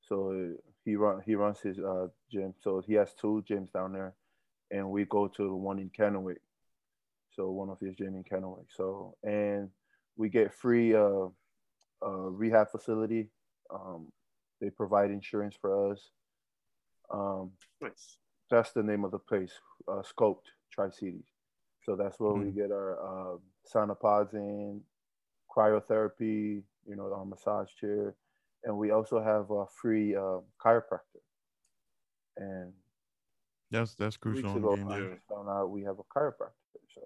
So he run he runs his uh, gym. So he has two gyms down there, and we go to the one in Kennewick. So one of his gym in Kennewick. So and we get free uh, uh, rehab facility. Um, they provide insurance for us. Um, Nice. that's the name of the place, uh, Scoped Tri Cities. So that's where we Mm. get our uh, sauna pods in, cryotherapy, you know, our massage chair, and we also have a free uh, chiropractor. And that's that's crucial. Ago, I yeah. found out we have a chiropractor, so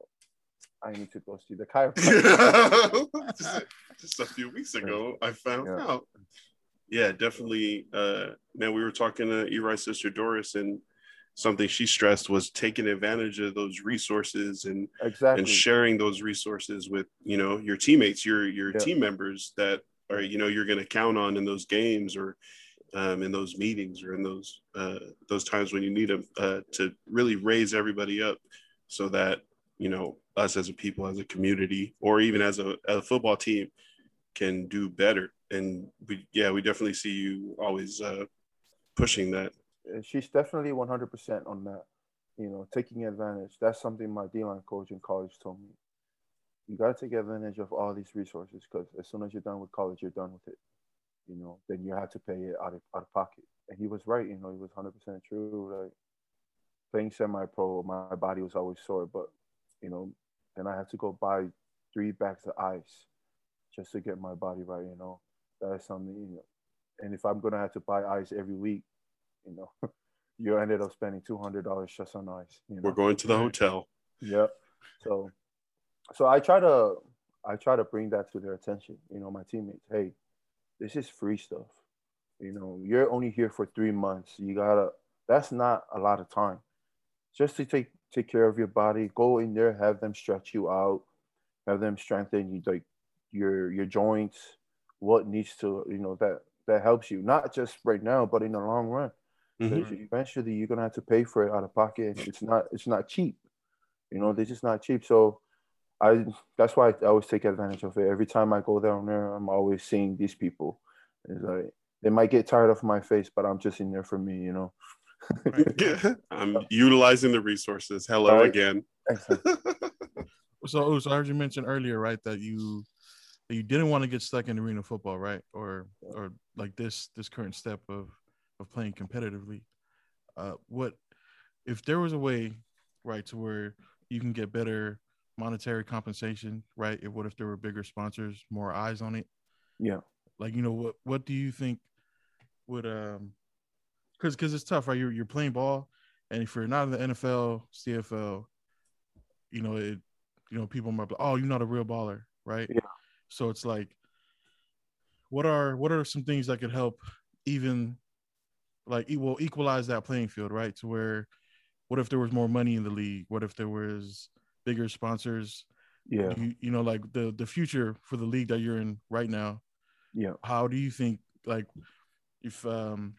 I need to go see the chiropractor. just, just, a few weeks ago, I found yeah. out. Yeah, definitely. Uh, man, we were talking to Eri's sister Doris, and something she stressed was taking advantage of those resources and exactly. and sharing those resources with you know your teammates, your your yeah. team members that are you know you're going to count on in those games or um, in those meetings or in those uh, those times when you need them uh, to really raise everybody up so that you know us as a people as a community or even as a, a football team can do better and we yeah we definitely see you always uh, pushing that Uh, she's definitely 100% on that you know taking advantage. That's something my d-line coach in college told me. You got to take advantage of all these resources because as soon as you're done with college you're done with it. You know then you have to pay it out of, out of pocket. And he was right you know he was 100% true like playing semi-pro my body was always sore but you know then i had to go buy three bags of ice just to get my body right you know. That's something you know and if i'm gonna have to buy ice every week you know you ended up spending $200 just on ice you know? we're going to the hotel. Yeah so so i try to i try to bring that to their attention you know my teammates. Hey this is free stuff. You know you're only here for three months. You gotta that's not a lot of time. Just to take take care of your body go in there have them stretch you out have them strengthen you like your your joints what needs to you know that that helps you. Not just right now but in the long run mm-hmm. eventually you're gonna have to pay for it out of pocket it's not it's not cheap. You know they're just not cheap. So i that's why i always take advantage of it. Every time i go down there i'm always seeing these people. It's like they might get tired of my face but i'm just in there for me you know? I'm utilizing the resources. Hello right. again. So, so i heard you mention earlier right that you that you didn't want to get stuck in arena football, right? Or or like this this current step of of playing competitively. Uh, what if there was a way, right, to where you can get better monetary compensation, right? If what if there were bigger sponsors, more eyes on it? Yeah. Like you know what what do you think would um because because it's tough, right? You're you're playing ball, and if you're not in the NFL, CFL, you know it. You know, people might be, oh, you're not a real baller, right? Yeah. So it's like, what are what are some things that could help even like it will equalize that playing field, right? To where, what if there was more money in the league? What if there was bigger sponsors? Yeah, you, you know, like the the future for the league that you're in right now. Yeah, how do you think like if um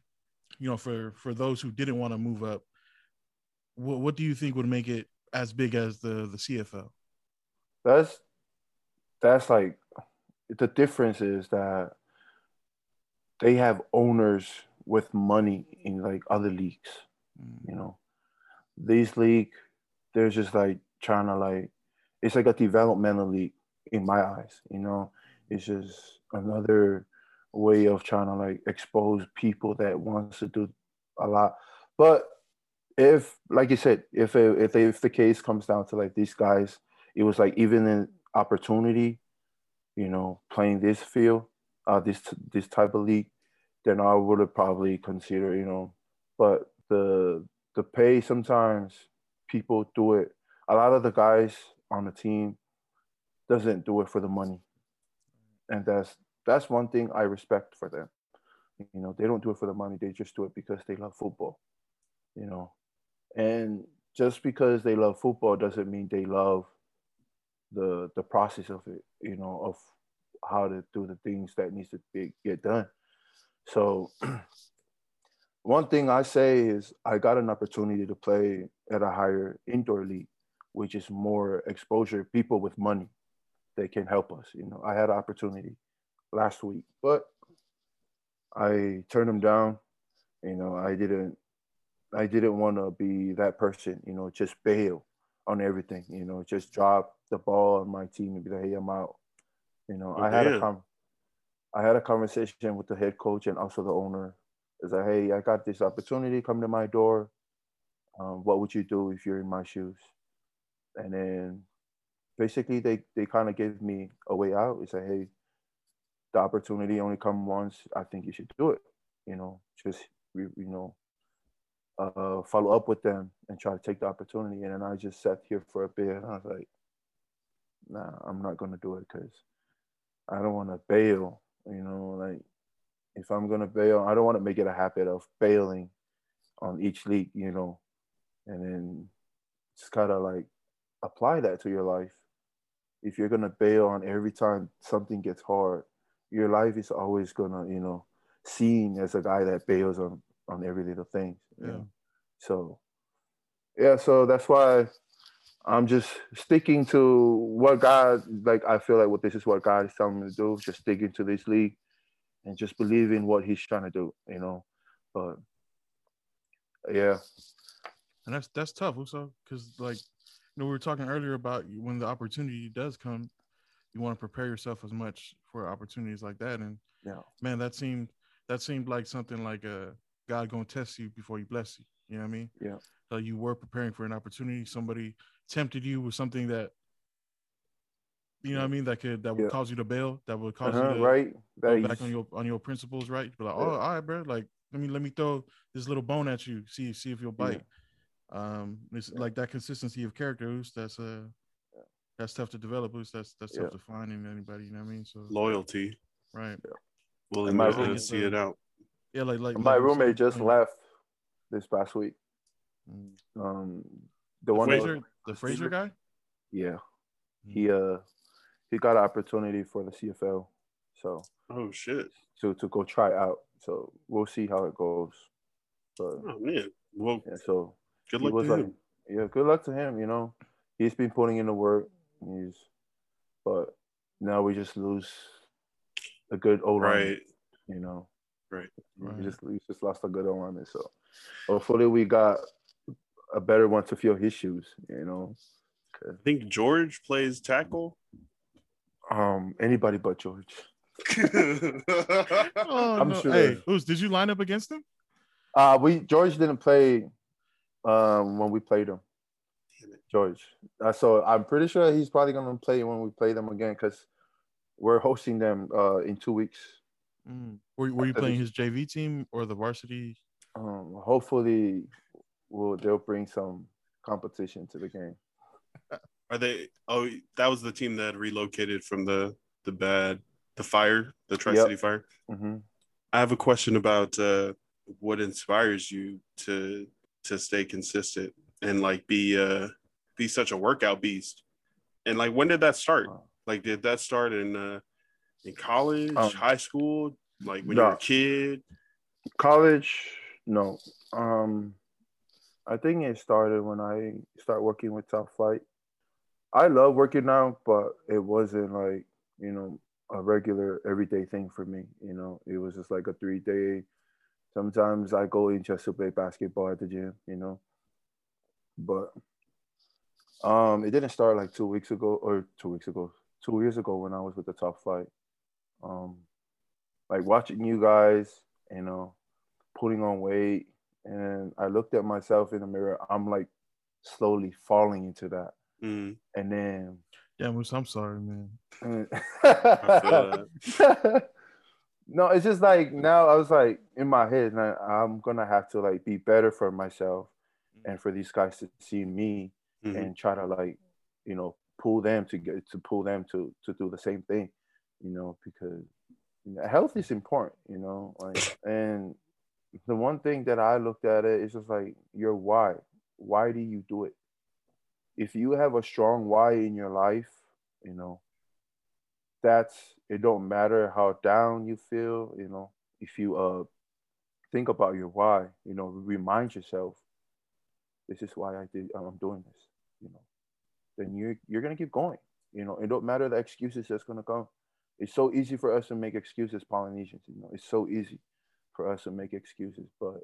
you know for for those who didn't want to move up, what what do you think would make it as big as the the CFL? That's that's like the difference is that they have owners with money in like other leagues. Mm. You know, this league, they're just like trying to like, it's like a developmental league in my eyes. You know, it's just another way of trying to like expose people that wants to do a lot. But if, like you said, if it, if they, if the case comes down to like these guys, it was like even an opportunity, you know, playing this field, uh, this this type of league, then I would have probably considered, you know, but the the pay sometimes people do it. A lot of the guys on the team doesn't do it for the money, and that's that's one thing I respect for them. You know, they don't do it for the money; they just do it because they love football. You know, and just because they love football doesn't mean they love the the process of it, you know, of how to do the things that needs to be, get done. So one thing I say is I got an opportunity to play at a higher indoor league, which is more exposure, people with money that can help us. You know, I had an opportunity last week, but I turned them down. You know, I didn't I didn't want to be that person, you know, just bail on everything, you know, just drop the ball on my team and be like, hey, I'm out. You know, I had a com- I had a conversation with the head coach and also the owner. Is like, hey, I got this opportunity come to my door. Um, what would you do if you're in my shoes? And then basically they they kind of gave me a way out. It's like, hey, the opportunity only come once. I think you should do it. You know, just you know, uh, follow up with them and try to take the opportunity. And then I just sat here for a bit and I was like, nah, I'm not gonna do it because I don't want to bail. You know, like if I'm gonna bail, I don't want to make it a habit of failing on each league. You know, and then just kind of like apply that to your life. If you're gonna bail on every time something gets hard, your life is always gonna, you know, seen as a guy that bails on on every little thing. Yeah. Know? So yeah, so that's why I'm just sticking to what God like I feel like what this is what God is telling me to do, just sticking to this league and just believing what he's trying to do, you know. But yeah. And that's that's tough also because like you know we were talking earlier about when the opportunity does come, you want to prepare yourself as much for opportunities like that. And yeah, man, that seemed that seemed like something like a uh, God gonna test you before he bless you. You know what I mean? Yeah. So you were preparing for an opportunity. Somebody tempted you with something that you know what I mean that could that would yeah. cause you to bail, that would cause uh-huh, you to right go back on your on your principles, right? Be like, oh, all right, bro, like let me let me throw this little bone at you, see see if you'll bite. Yeah. Um, it's yeah. like that consistency of characters. That's uh, that's tough to develop. That's that's tough to find in anybody. You know what I mean? So loyalty, right? Willingness to see it out. Yeah, like like my like roommate just left this past week. Um, the, the one Frazier, that, the Frazier guy. Yeah, he mm. uh he got an opportunity for the CFL. So oh shit. To to go try out. So we'll see how it goes. But oh man. Well yeah, so good luck to like, him. Yeah, good luck to him, you know. He's been putting in the work. He's but now we just lose a good O line. Right. You know. Right. right. We just we just lost a good O line. So hopefully we got a better one to fill his shoes, you know. I think George plays tackle. Um, anybody but George. oh, I'm no. sure. Hey, who's did you line up against him? Uh we George didn't play um when we played him. George. Uh, so I'm pretty sure he's probably gonna play when we play them again because we're hosting them uh in two weeks. Mm. Were, were you playing his JV team or the varsity? Um, hopefully, will they'll bring some competition to the game. Are they? Oh, that was the team that relocated from the the bad the fire, the Tri City yep. Fire. Mm-hmm. I have a question about uh, what inspires you to to stay consistent and like be uh be such a workout beast. And like, when did that start? Like, did that start in uh in college, um, high school, like when no. you were a kid? College, no. Um, I think it started when I started working with Top Flight. I love working out, but it wasn't like, you know, a regular everyday thing for me. You know, it was just like a three day. Sometimes I go in just to play basketball at the gym, you know. But um, it didn't start like two weeks ago or two weeks ago, two years ago when I was with the top flight. Um, like watching you guys, you know, putting on weight, and I looked at myself in the mirror. I'm like slowly falling into that Mm. And then yeah, I'm sorry, man. no, it's just like now I was like in my head, now I'm gonna have to like be better for myself mm. and for these guys to see me mm-hmm. and try to like, you know, pull them to get to pull them to to do the same thing, you know, because health is important, you know, like and the one thing that I looked at it is just like your why. Why do you do it? if you have a strong why in your life, you know, that's it don't matter how down you feel, you know, if you uh think about your why, you know, remind yourself, this is why I did I'm doing this, you know, then you're you're gonna keep going. You know, it don't matter the excuses that's gonna come. It's so easy for us to make excuses, Polynesians, you know, it's so easy for us to make excuses, but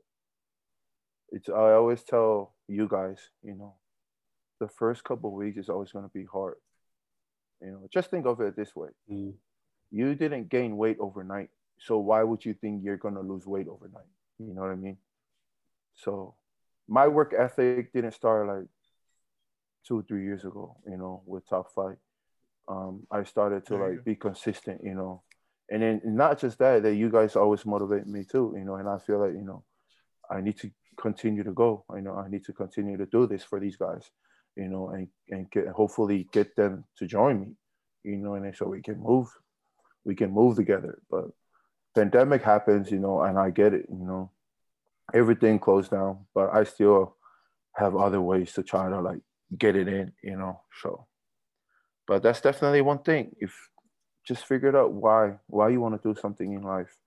it's I always tell you guys, you know, the first couple weeks is always going to be hard. You know, just think of it this way: mm. you didn't gain weight overnight, so why would you think you're going to lose weight overnight? You know what I mean? So, my work ethic didn't start like two or three years ago. You know, with top flight, um, I started to like be consistent. You know, and then not just that, that you guys always motivate me too. You know, and I feel like you know, I need to continue to go. You know, I need to continue to do this for these guys. You know, and and get, hopefully get them to join me. You know, and so we can move, we can move together. But pandemic happens, you know, and I get it. You know, everything closed down, but I still have other ways to try to like get it in. You know, so. But that's definitely one thing. If just figure out why why you want to do something in life.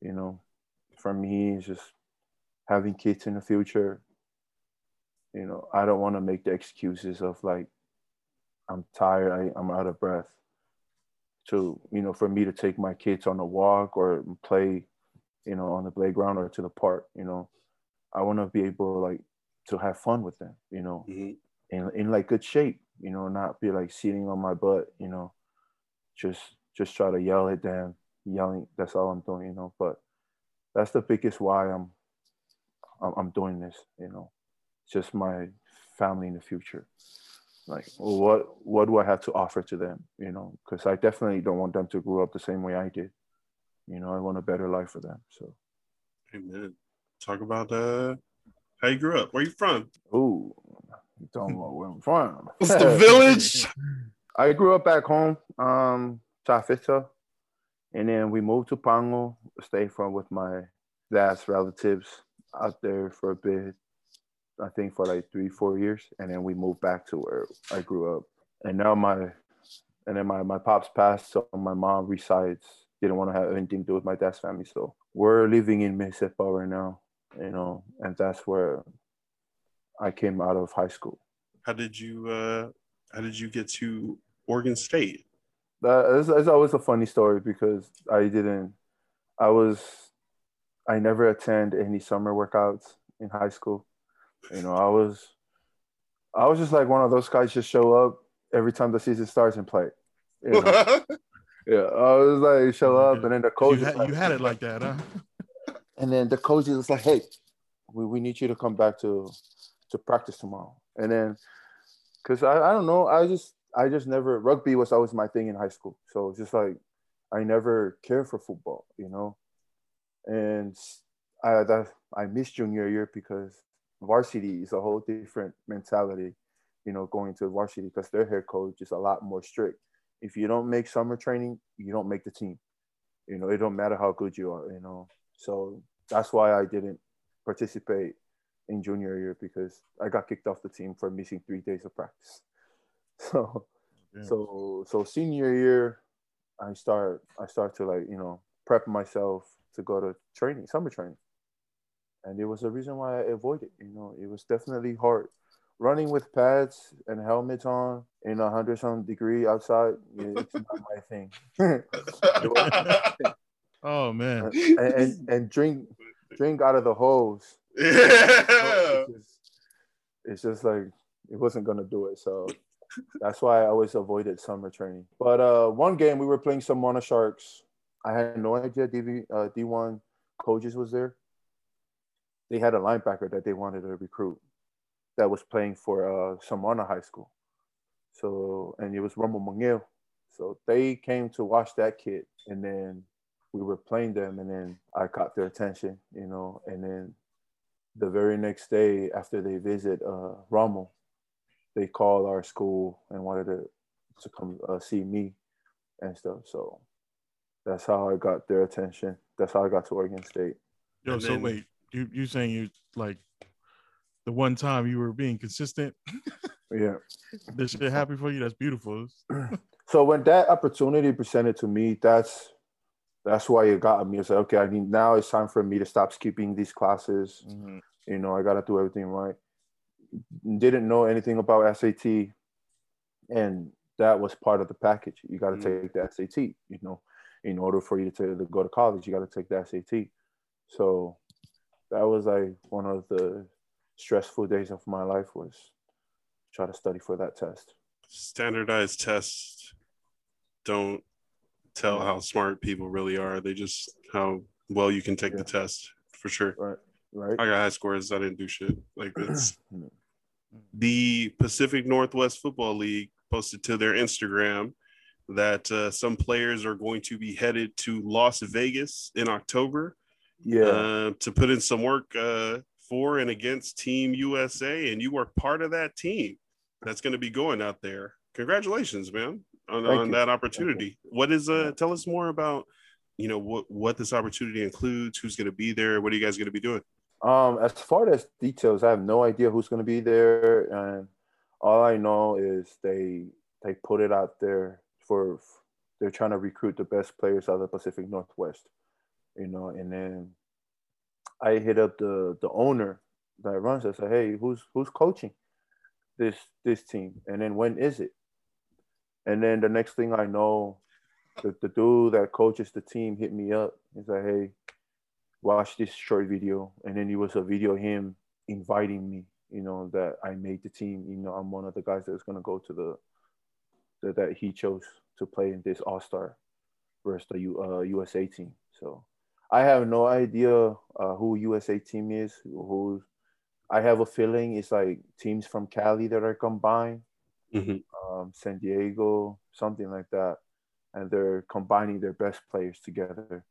You know, for me, it's just having kids in the future, you know, I don't want to make the excuses of like, I'm tired, I, I'm out of breath. To, you know, for me to take my kids on a walk or play, you know, on the playground or to the park, you know, I want to be able like to have fun with them, you know, mm-hmm. in, in like good shape, you know, not be like sitting on my butt, you know, just, just try to yell at them, yelling. That's all I'm doing, you know, but that's the biggest why I'm I'm doing this, you know, just my family in the future. Like, what what do I have to offer to them, you know? Because I definitely don't want them to grow up the same way I did. You know, I want a better life for them. So, amen. Talk about uh, how you grew up. Where you from? Ooh, you don't know where I'm from. It's the village. I grew up back home, um, Tafita, and then we moved to Pango, stayed from with my dad's relatives out there for a bit. I think for like three, four years, and then we moved back to where I grew up. And now my, and then my my pops passed, so my mom resides. Didn't want to have anything to do with my dad's family, so we're living in Mississippi right now. You know, and that's where I came out of high school. How did you uh how did you get to Oregon State? That is, is always a funny story because I didn't I was I never attend any summer workouts in high school. You know, I was I was just like one of those guys just show up every time the season starts and play. You know? yeah, I was like show up and then the coach you had, like, you had it like that, huh? And then the coach is like, "Hey, we, we need you to come back to to practice tomorrow." And then cuz I I don't know, I just I just never rugby was always my thing in high school. So it's just like I never cared for football, you know and I that I missed junior year because varsity is a whole different mentality, you know, going to varsity because their head coach is a lot more strict. If you don't make summer training, you don't make the team. You know, it don't matter how good you are. You know, so that's why I didn't participate in junior year because I got kicked off the team for missing three days of practice. So, yeah. so so senior year, I start I start to like you know prep myself to go to training, summer training. And there was a reason why I avoided. You know, it was definitely hard. Running with pads and helmets on in a hundred some degree outside, it's not my thing. oh man! And, and, and drink drink out of the hose. Yeah. It's just, it's just like it wasn't gonna do it. So that's why I always avoided summer training. But uh, one game we were playing some Mono Sharks I had no idea DV, uh, D1 coaches was there. They had a linebacker that they wanted to recruit that was playing for uh, Samoana High School. So, and it was Romo Mangel. So they came to watch that kid, and then we were playing them, and then I caught their attention, you know. And then the very next day after they visit uh, they called our school and wanted to to come uh, see me and stuff. So that's how I got their attention. That's how I got to Oregon State. Yo, and so then, wait, you you saying you like the one time you were being consistent? yeah. this shit happy for you? That's beautiful. so when that opportunity presented to me, that's that's why it got me. It's like, okay, I mean now it's time for me to stop skipping these classes. Mm-hmm. You know, I gotta do everything right. Didn't know anything about SAT. And that was part of the package. You gotta mm-hmm. take the SAT, you know in order for you to, to go to college, you got to take the SAT. So that was like one of the stressful days of my life was try to study for that test. Standardized tests don't tell how smart people really are. They just how well you can take yeah. the test for sure. Right. Right. I got high scores. I didn't do shit. Like this. the Pacific Northwest Football League posted to their Instagram that uh, some players are going to be headed to Las Vegas in October. Yeah. Uh, to put in some work uh, for and against Team USA, and you are part of that team that's going to be going out there. Congratulations, man, on, on that opportunity. What is uh? Tell us more about you know what what this opportunity includes. Who's going to be there? What are you guys going to be doing? Um, as far as details, I have no idea who's going to be there, and all I know is they they put it out there for they're trying to recruit the best players out of the Pacific Northwest, you know. And then I hit up the the owner that runs. I said, "Hey, who's who's coaching this this team? And then when is it?" And then the next thing I know, the, the dude that coaches the team hit me up. He's like, "Hey, watch this short video." And then it was a video of him inviting me. You know that I made the team. You know, I'm one of the guys that's gonna go to the that, that he chose to play in this All Star versus the U, uh, USA team. So I have no idea uh, who USA team is. Who I have a feeling it's like teams from Cali that are combined, mm-hmm. um, San Diego, something like that, and they're combining their best players together.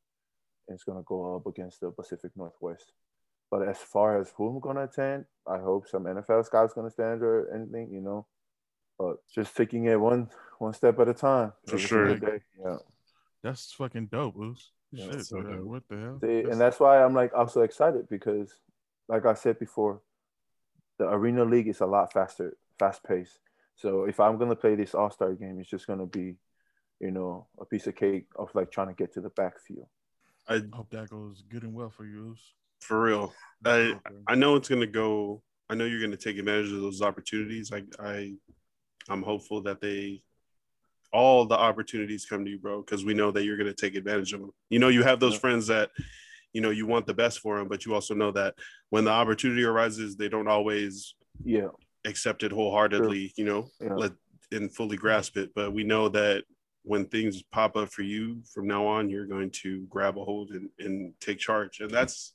And it's gonna go up against the Pacific Northwest. But as far as who I'm gonna attend, I hope some NFL scouts gonna stand or anything, you know but just taking it one one step at a time. For sure. Yeah. That's fucking dope, Oos. Yeah, Shit, so dope. what the hell? See, and that's why I'm like I'm so excited because, like I said before, the arena league is a lot faster, fast paced. So if I'm gonna play this All Star game, it's just gonna be, you know, a piece of cake of like trying to get to the backfield. I hope that goes good and well for you. For real, I I know it's gonna go. I know you're gonna take advantage of those opportunities. I I I'm hopeful that they all the opportunities come to you, bro, because we know that you're going to take advantage of them. You know, you have those yeah. friends that, you know, you want the best for them, but you also know that when the opportunity arises, they don't always yeah accept it wholeheartedly, sure. you know, yeah. let and fully grasp it. But we know that when things pop up for you from now on, you're going to grab a hold and, and take charge. And that's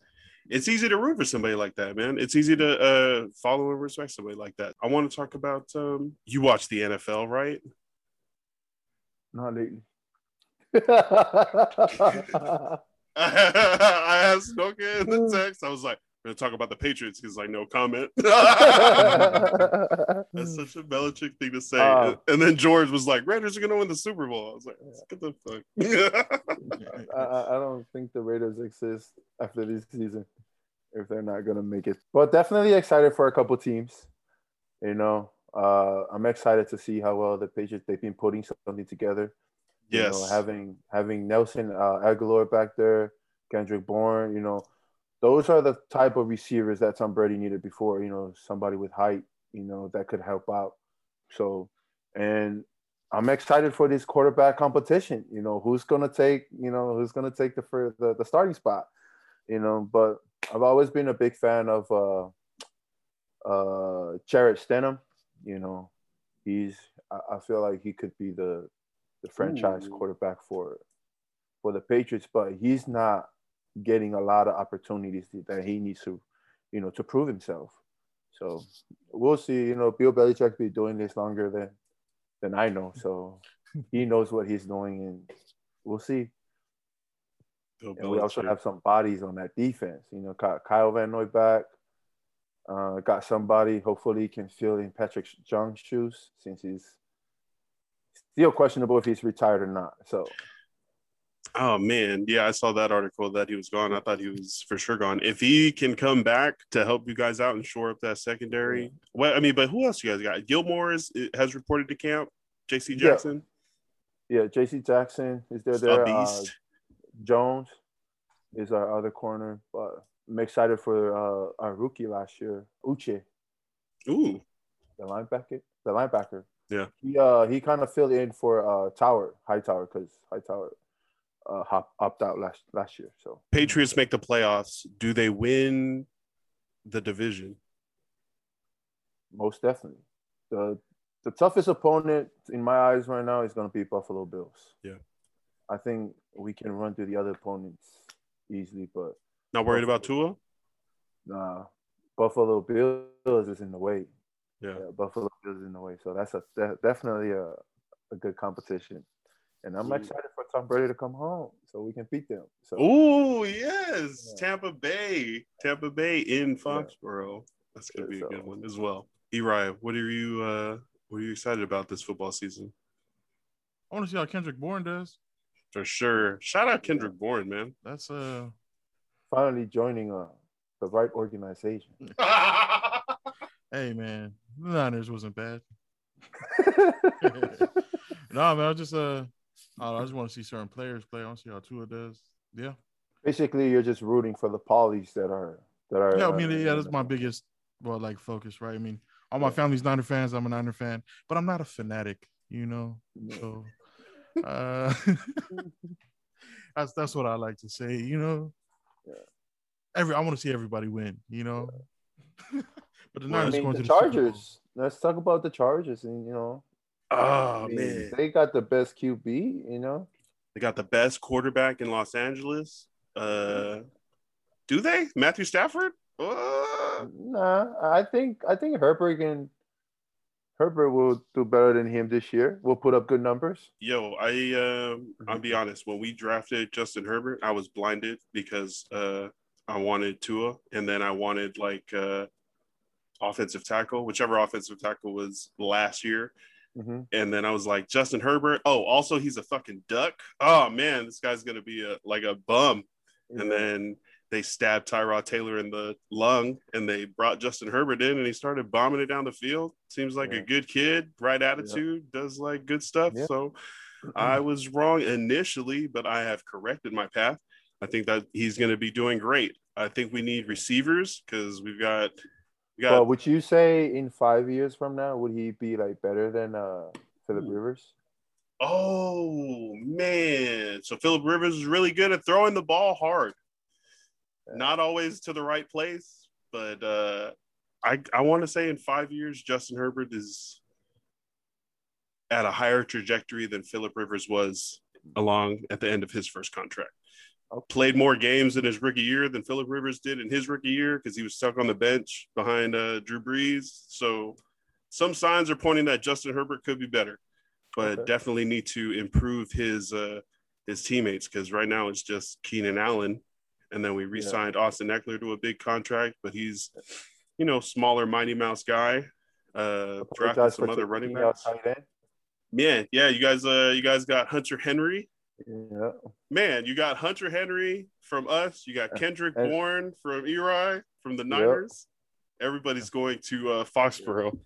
it's easy to root for somebody like that, man. It's easy to uh, follow and respect somebody like that. I want to talk about um, you watch the NFL, right? Not lately. I asked Noka in the text. I was like, we're gonna talk about the Patriots. He's like, no comment. That's such a Belichick thing to say. Uh, and then George was like, Raiders are gonna win the Super Bowl. I was like, get the fuck. I, I don't think the Raiders exist after this season if they're not gonna make it. But definitely excited for a couple teams. You know, uh, I'm excited to see how well the Patriots they've been putting something together. Yes, you know, having having Nelson uh, Agholor back there, Kendrick Bourne. You know, those are the type of receivers that Tom Brady needed before. You know, somebody with height. You know, that could help out. So, and I'm excited for this quarterback competition. You know, who's gonna take you know who's gonna take the for the, the starting spot. You know, but I've always been a big fan of uh, uh, Jarrett Stidham. You know, he's I, I, feel like he could be the the franchise Ooh. quarterback for for the Patriots, but he's not getting a lot of opportunities that he needs to, you know, to prove himself. So we'll see. You know, Bill Belichick be doing this longer than than I know, so he knows what he's doing, and we'll see. Bill and we also have some bodies on that defense. You know, got Kyle Van Noy back. Uh, got somebody. Hopefully, can fill in Patrick Chung's shoes since he's still questionable if he's retired or not. So. Oh man, yeah, I saw that article that he was gone. I thought he was for sure gone. If he can come back to help you guys out and shore up that secondary, well, I mean, but who else you guys got? Gilmore is, has reported to camp. J.C. Jackson. Yeah, yeah J.C. Jackson is there. There. Uh, Jones is our other corner, but I'm excited for uh, our rookie last year, Uche. Ooh, the linebacker. The linebacker. Yeah. He uh he kind of filled in for uh Tower Hightower because Hightower uh hop, opt out last last year. So Patriots make the playoffs. Do they win the division? Most definitely. The the toughest opponent in my eyes right now is going to be Buffalo Bills. Yeah. I think we can run through the other opponents easily, but not worried about Tua. Nah, Buffalo Bills is in the way. Yeah. yeah Buffalo Bills is in the way. So that's a de- definitely a, a good competition. And I'm excited for Tom Brady to come home so we can beat them. So Oh yes, yeah. Tampa Bay, Tampa Bay in Foxborough. That's gonna be a good one as well. Eri, what are you uh what are you excited about this football season? I want to see how Kendrick Bourne does. For sure. Shout out Kendrick Bourne, man. That's uh finally joining uh the right organization. hey man, the Niners wasn't bad. no, man, I was just uh I just want to see certain players play. I want to see how Tua does. Yeah. Basically, you're just rooting for the polys that are that are. Yeah, I mean, uh, yeah, that's my biggest well, like focus, right? I mean, all my family's Niner fans. I'm a Niner fan, but I'm not a fanatic, you know. So, uh, that's that's what I like to say, you know. Yeah. Every I want to see everybody win, you know. Yeah. but the Niners I mean, going the to the Chargers. Let's talk about the Chargers, and you know, Oh I mean, man, they got the best QB. You know, they got the best quarterback in Los Angeles. Uh, do they? Matthew Stafford? Uh, nah, I think I think Herbert can. Herbert will do better than him this year. We'll put up good numbers. Yo, I um, I'll be honest. When we drafted Justin Herbert, I was blinded because uh, I wanted Tua, and then I wanted like uh, offensive tackle, whichever offensive tackle was last year. Mm-hmm. And then I was like, Justin Herbert. Oh, also he's a fucking duck. Oh man, this guy's gonna be a like a bum. Yeah. And then they stabbed Tyrod Taylor in the lung, and they brought Justin Herbert in, and he started bombing it down the field. Seems like yeah. a good kid, right attitude, yeah. does like good stuff. So I was wrong initially, but I have corrected my path. I think that he's going to be doing great. I think we need receivers because we've got got, well, would you say in five years from now would he be like better than uh Philip Rivers? Oh man! So Philip Rivers is really good at throwing the ball hard, yeah. not always to the right place, but uh, I I want to say in five years Justin Herbert is at a higher trajectory than Philip Rivers was along at the end of his first contract played more games in his rookie year than Philip Rivers did in his rookie year because he was stuck on the bench behind uh, Drew Brees. So some signs are pointing that Justin Herbert could be better, but okay. definitely need to improve his uh, his teammates because right now it's just Keenan Allen, and then we re-signed yeah. Austin Ekeler to a big contract, but he's you know smaller Mighty Mouse guy. Uh, drafted some other running backs. Yeah, yeah, you guys, uh, you guys got Hunter Henry yeah. Man, you got Hunter Henry from us. You got Kendrick and, Bourne from Eri from the Niners. Yep. Everybody's going to uh, Foxborough.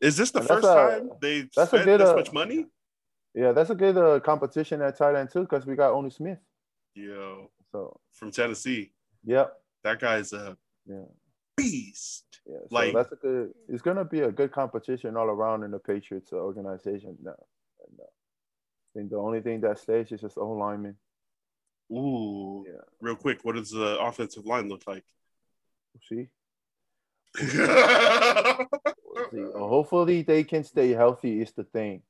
Is this the first a, time they spent good, this uh, much money? Yeah, that's a good uh, competition at tight end too, because we got Jonnu Smith. Yo, so from Tennessee. Yep. That guy's a yeah. beast. Yeah, so like that's a good. It's gonna be a good competition all around in the Patriots organization now think the only thing that stays is just O lineman. Ooh. Yeah. Real quick, what does the offensive line look like? We'll see. we'll see. hopefully they can stay healthy is the thing.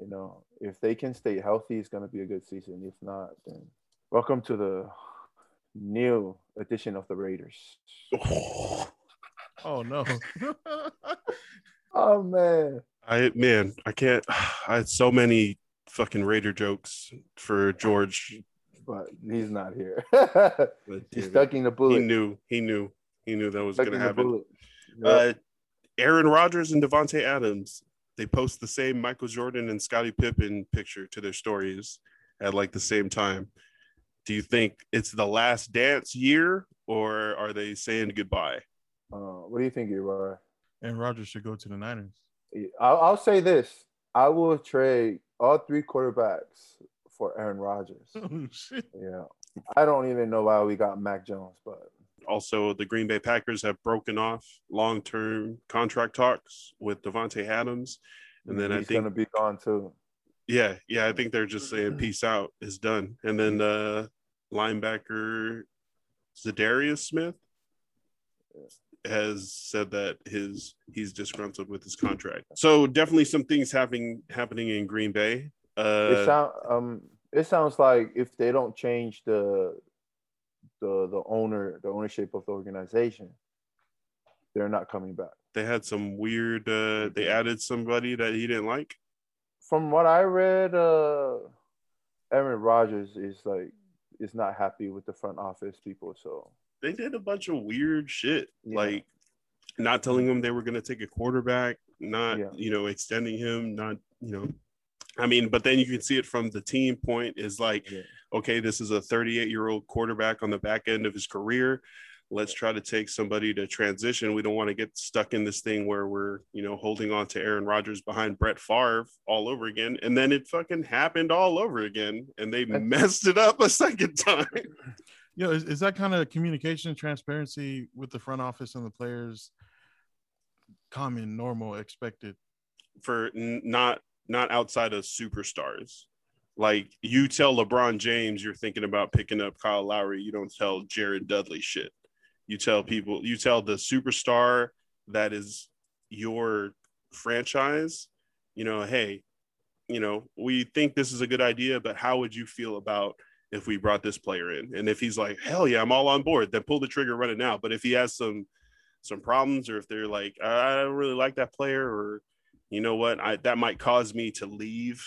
You know, if they can stay healthy, it's gonna be a good season. If not, then welcome to the new edition of the Raiders. oh no. oh man. I man, I can't I had so many fucking Raider jokes for George. But he's not here. he's stuck in the bullet. He knew. He knew. He knew that was going to happen. Yep. Uh, Aaron Rodgers and Davante Adams. They post the same Michael Jordan and Scottie Pippen picture to their stories at like the same time. Do you think it's the last dance year, or are they saying goodbye? Uh, what do you think, Eri? And Rodgers should go to the Niners. I'll, I'll say this: I will trade all three quarterbacks for Aaron Rodgers. Oh, shit. Yeah. I don't even know why we got Mac Jones, but also the Green Bay Packers have broken off long-term contract talks with Davante Adams, and then He's I think gonna be gone too. Yeah, yeah, I think they're just saying peace out is done, and then the linebacker Za'Darius Smith has said that his he's disgruntled with his contract. So definitely some things happening happening in Green Bay. Uh, it sound um it sounds like if they don't change the the the owner the ownership of the organization, they're not coming back. they had some weird. Uh, they added somebody that he didn't like. From what I read, uh, Aaron Rodgers is like is not happy with the front office people. So they did a bunch of weird shit, yeah. like not telling them they were going to take a quarterback, not yeah. you know extending him, not you know. I mean, but then you can see it from the team point is like, yeah. okay, this is a 38 year old quarterback on the back end of his career let's try to take somebody to transition. We don't want to get stuck in this thing where we're, you know, holding on to Aaron Rodgers behind Brett Favre all over again. And then it fucking happened all over again and they messed it up a second time. You know, is, is that kind of communication and transparency with the front office and the players common, normal, expected? For n- not not outside of superstars. Like you tell LeBron James you're thinking about picking up Kyle Lowry, you don't tell Jared Dudley shit. You tell people, you tell the superstar that is your franchise, you know, hey, you know, we think this is a good idea, but how would you feel about if we brought this player in? And if he's like, hell yeah, I'm all on board, then pull the trigger, run it now. But if he has some some problems, or if they're like, I don't really like that player, or you know what, I that might cause me to leave.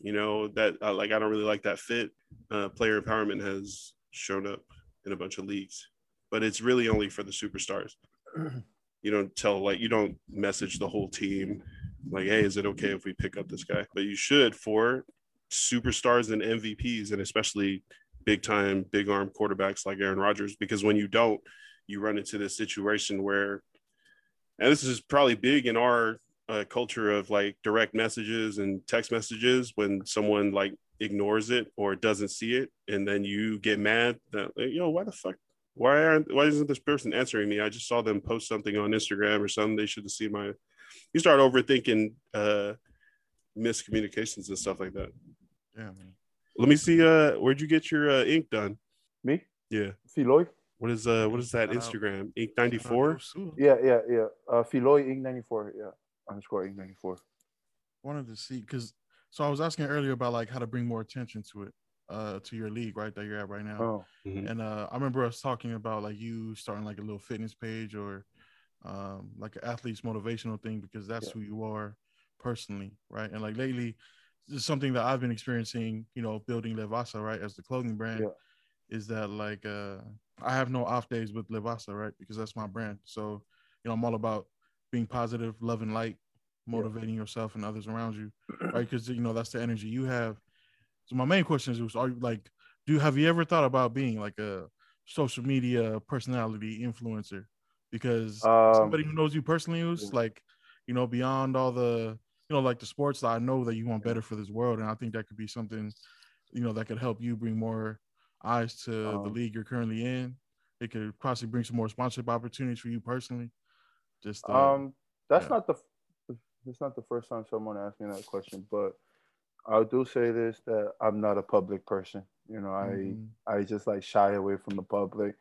You know that uh, like I don't really like that fit. Uh, player empowerment has shown up in a bunch of leagues but it's really only for the superstars. You don't tell like you don't message the whole team like, hey, is it okay if we pick up this guy? But you should for superstars and MVPs, and especially big time, big arm quarterbacks like Aaron Rodgers, because when you don't, you run into this situation where, and this is probably big in our uh, culture of like direct messages and text messages when someone like ignores it or doesn't see it, and then you get mad that, you know, why the fuck why aren't why isn't this person answering me? I just saw them post something on Instagram or something. They should have seen my. You start overthinking uh, miscommunications and stuff like that. Yeah, man. Let me see. Uh, where'd you get your uh, ink done? Me? Yeah. Philoy. What is uh what is that Instagram? Ink ninety four. Yeah, yeah, yeah. Uh, Philoy Ink ninety four. Yeah, underscore Ink ninety four. Wanted to see because so I was asking earlier about like how to bring more attention to it uh to your league right that you're at right now. Oh. Mm-hmm. And uh I remember us talking about like you starting like a little fitness page or um like an athlete's motivational thing because that's yeah. who you are personally, right? And like lately, this is something that I've been experiencing, you know, building Levasa, right, as the clothing brand, yeah. is that like uh I have no off days with Levasa, right? Because that's my brand. So, you know, I'm all about being positive, loving light, motivating yeah. yourself and others around you, right? Because you know that's the energy you have so my main question is: Are you like, do have you ever thought about being like a social media personality influencer? Because um, somebody who knows you personally, who's like, you know, beyond all the, you know, like the sports, I know that you want better for this world, and I think that could be something, you know, that could help you bring more eyes to um, the league you're currently in. It could possibly bring some more sponsorship opportunities for you personally. Just uh, um, that's yeah. not the, it's not the first time someone asked me that question, but I do say this that I'm not a public person. You know, I mm-hmm. I just like shy away from the public.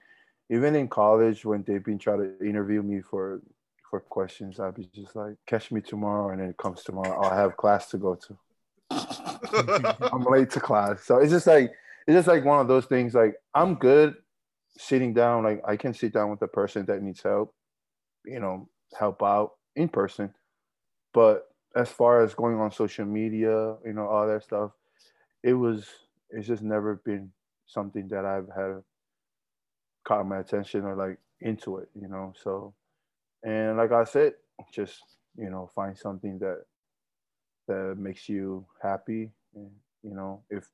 Even in college, when they've been trying to interview me for for questions, I'd be just like, catch me tomorrow, and then it comes tomorrow. I'll have class to go to. I'm late to class, so it's just like it's just like one of those things. Like I'm good sitting down. Like I can sit down with the person that needs help, you know, help out in person, but as far as going on social media, you know, all that stuff, it was it's just never been something that I've had caught my attention or like into it, you know. So and like I said, just you know, find something that that makes you happy. And, you know, if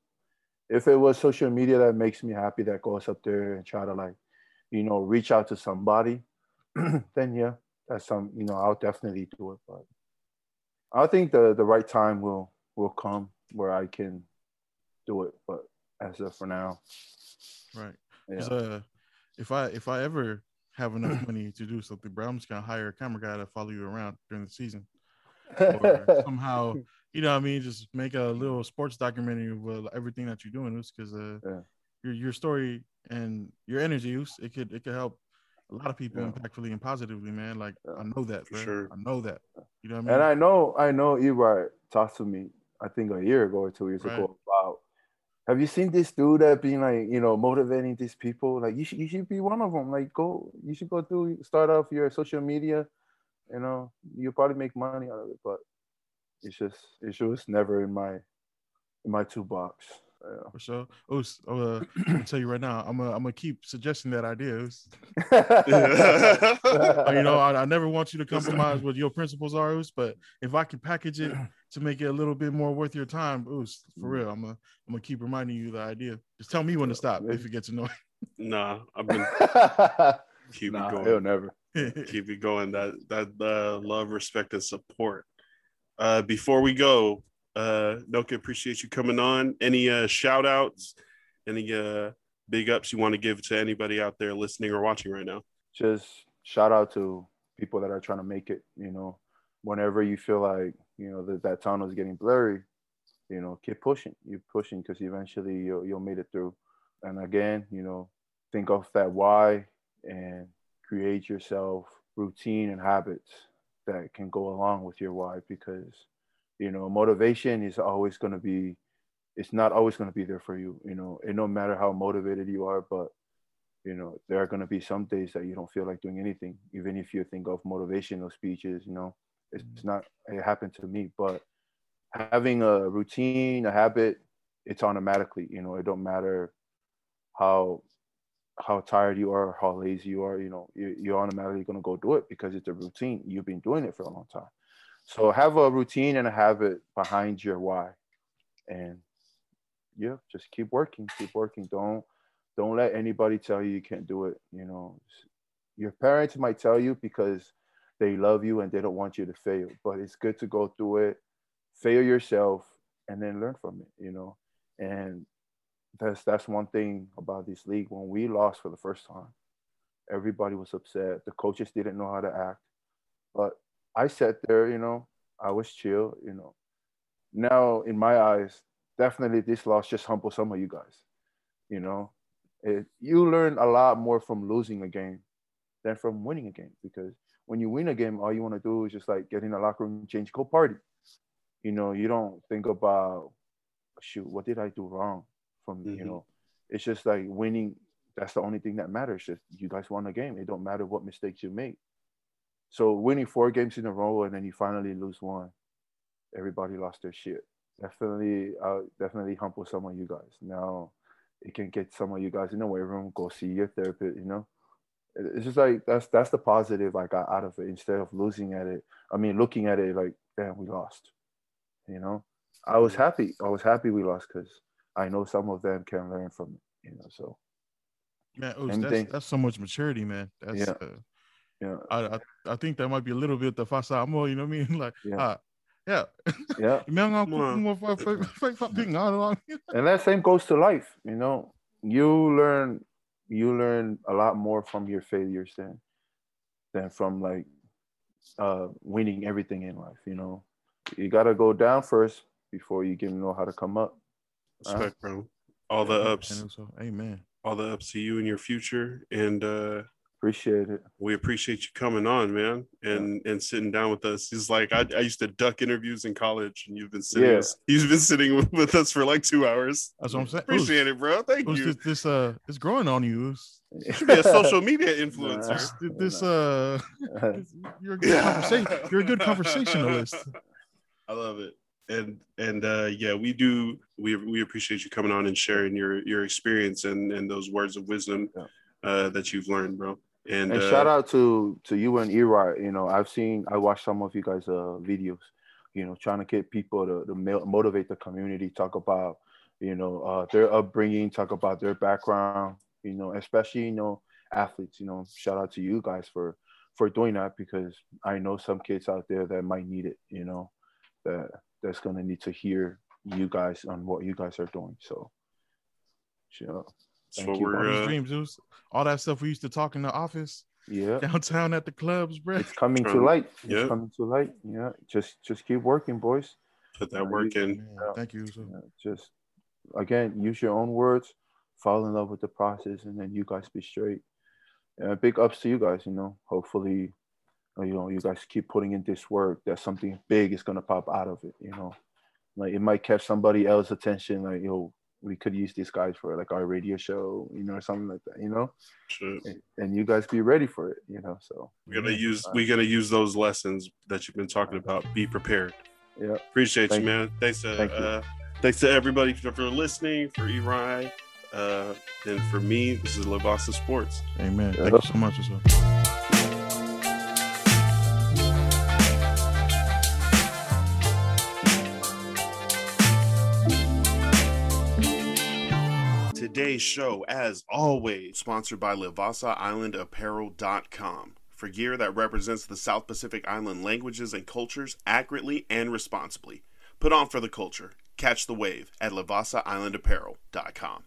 if it was social media that makes me happy that goes up there and try to like, you know, reach out to somebody, then yeah, that's some, you know, I'll definitely do it. But I think the the right time will will come where I can do it, but as of for now, right? Yeah. Uh, if I if I ever have enough money to do something, bro, I'm just gonna hire a camera guy to follow you around during the season, or somehow, you know, what I mean, just make a little sports documentary of everything that you're doing, because uh, yeah. your your story and your energy, use it could it could help a lot of people yeah. impactfully and positively, man. Like yeah. I know that, bro. Sure. I know that. You know what I mean? And I know, I know Eroy talked to me, I think a year ago or two years right. ago about have you seen this dude that been like, you know, motivating these people? Like you should you should be one of them. Like go, you should go do start off your social media you know, you probably make money out of it, but it's just it's just never in my in my toolbox. Yeah. For sure. Oh, uh, I'll tell you right now, I'm gonna I'm gonna keep suggesting that idea. you know, I, I, never want you to compromise what your principles are, but if I can package it to make it a little bit more worth your time, Oos, for real, I'm gonna I'm gonna keep reminding you the idea. Just tell me when to stop if it gets annoying. Nah, I've been keep nah, it going. He'll never keep it going. That that uh, love, respect, and support. Uh, before we go, uh, Noka, appreciate you coming on. Any uh, shout outs, any uh, big ups you want to give to anybody out there listening or watching right now? Just shout out to people that are trying to make it. You know, whenever you feel like you know that that tunnel is getting blurry, you know, keep pushing. You're pushing because eventually you'll you'll make it through. And again, you know, think of that why and create yourself routine and habits that can go along with your why because you know motivation is always going to be it's not always going to be there for you you know it no matter how motivated you are but you know there are going to be some days that you don't feel like doing anything even if you think of motivational speeches you know it's, not it happened to me but having a routine a habit it's automatically you know it don't matter how how tired you are how lazy you are you know you, you're automatically going to go do it because it's a routine you've been doing it for a long time so have a routine and a habit behind your why. And yeah, just keep working, keep working. Don't don't let anybody tell you you can't do it. You know, your parents might tell you because they love you and they don't want you to fail, but it's good to go through it, fail yourself, and then learn from it, you know. And that's that's one thing about this league. When we lost for the first time, everybody was upset. The coaches didn't know how to act. But I sat there, you know, I was chill, you know. Now, in my eyes, definitely this loss just humbled some of you guys, you know. It, you learn a lot more from losing a game than from winning a game because when you win a game, all you want to do is just like get in the locker room, change, go party. You know, you don't think about, shoot, what did I do wrong? From mm-hmm. you know, it's just like winning. That's the only thing that matters. Just you guys won the game. It don't matter what mistakes you make. So winning four games in a row and then you finally lose one, everybody lost their shit. Definitely, uh, definitely humble some of you guys. Now, it can get some of you guys in the weight room, go see your therapist. You know, it's just like that's that's the positive I got out of it. Instead of losing at it, I mean, looking at it like, damn, we lost. You know, I was happy. I was happy we lost because I know some of them can learn from it. You know, so. Man, that's, that's so much maturity, man. That's, yeah. Uh, yeah. I, I, I think that might be a little bit the fa'a Samoa, you know what I mean? Like, yeah. Uh, yeah. Yeah. and that same goes to life, you know. You learn you learn a lot more from your failures than than from like uh winning everything in life, you know. You gotta go down first before you can know how to come up. Respect, uh, bro. All the ups. Amen. All the ups to you and your future. And uh Appreciate it. We appreciate you coming on, man, and yeah. and sitting down with us. He's like I, I used to duck interviews in college, and you've been sitting. Yeah. you've been sitting with us for like two hours. That's what I'm saying. Appreciate it, bro. Thank you. This, this uh, it's growing on you. You should be a social media influencer. Nah, this uh, you're a good conversation. You're a good conversationalist. I love it and and uh yeah we do we we appreciate you coming on and sharing your your experience and and those words of wisdom yeah. uh that you've learned bro and, and uh, shout out to to you and Erod. You know, I've seen I watched some of you guys' uh, videos. You know, trying to get people to, to motivate the community, talk about you know uh, their upbringing, talk about their background. You know, especially you know athletes. You know, shout out to you guys for for doing that because I know some kids out there that might need it. You know, that that's gonna need to hear you guys on what you guys are doing. So, sure. Thank you. We're, uh, dreams, all that stuff we used to talk in the office. Yeah. Downtown at the clubs, bro. It's coming to light. It's yeah. coming to light. Yeah. Just just keep working, boys. Put that work in. Yeah. Thank you. Just again, use your own words, fall in love with the process, and then you guys be straight. Yeah, big ups to you guys, you know. Hopefully, you know, you guys keep putting in this work that something big is gonna pop out of it, you know. Like it might catch somebody else's attention, like, yo, we could use these guys for like our radio show, you know, or something like that, you know. Sure. And, and you guys be ready for it, you know. So we're gonna use we're gonna use those lessons that you've been talking about. Be prepared. Yeah. Appreciate Thank you, man. Thanks to Thank uh, thanks to everybody for, for listening, for Eri, uh, and for me. This is Lavasa Sports. Amen. Thank you so much, sir. Today's show, as always, sponsored by LivasaIslandApparel.com for gear that represents the South Pacific Island languages and cultures accurately and responsibly. Put on for the culture. Catch the wave at LivasaIslandApparel.com.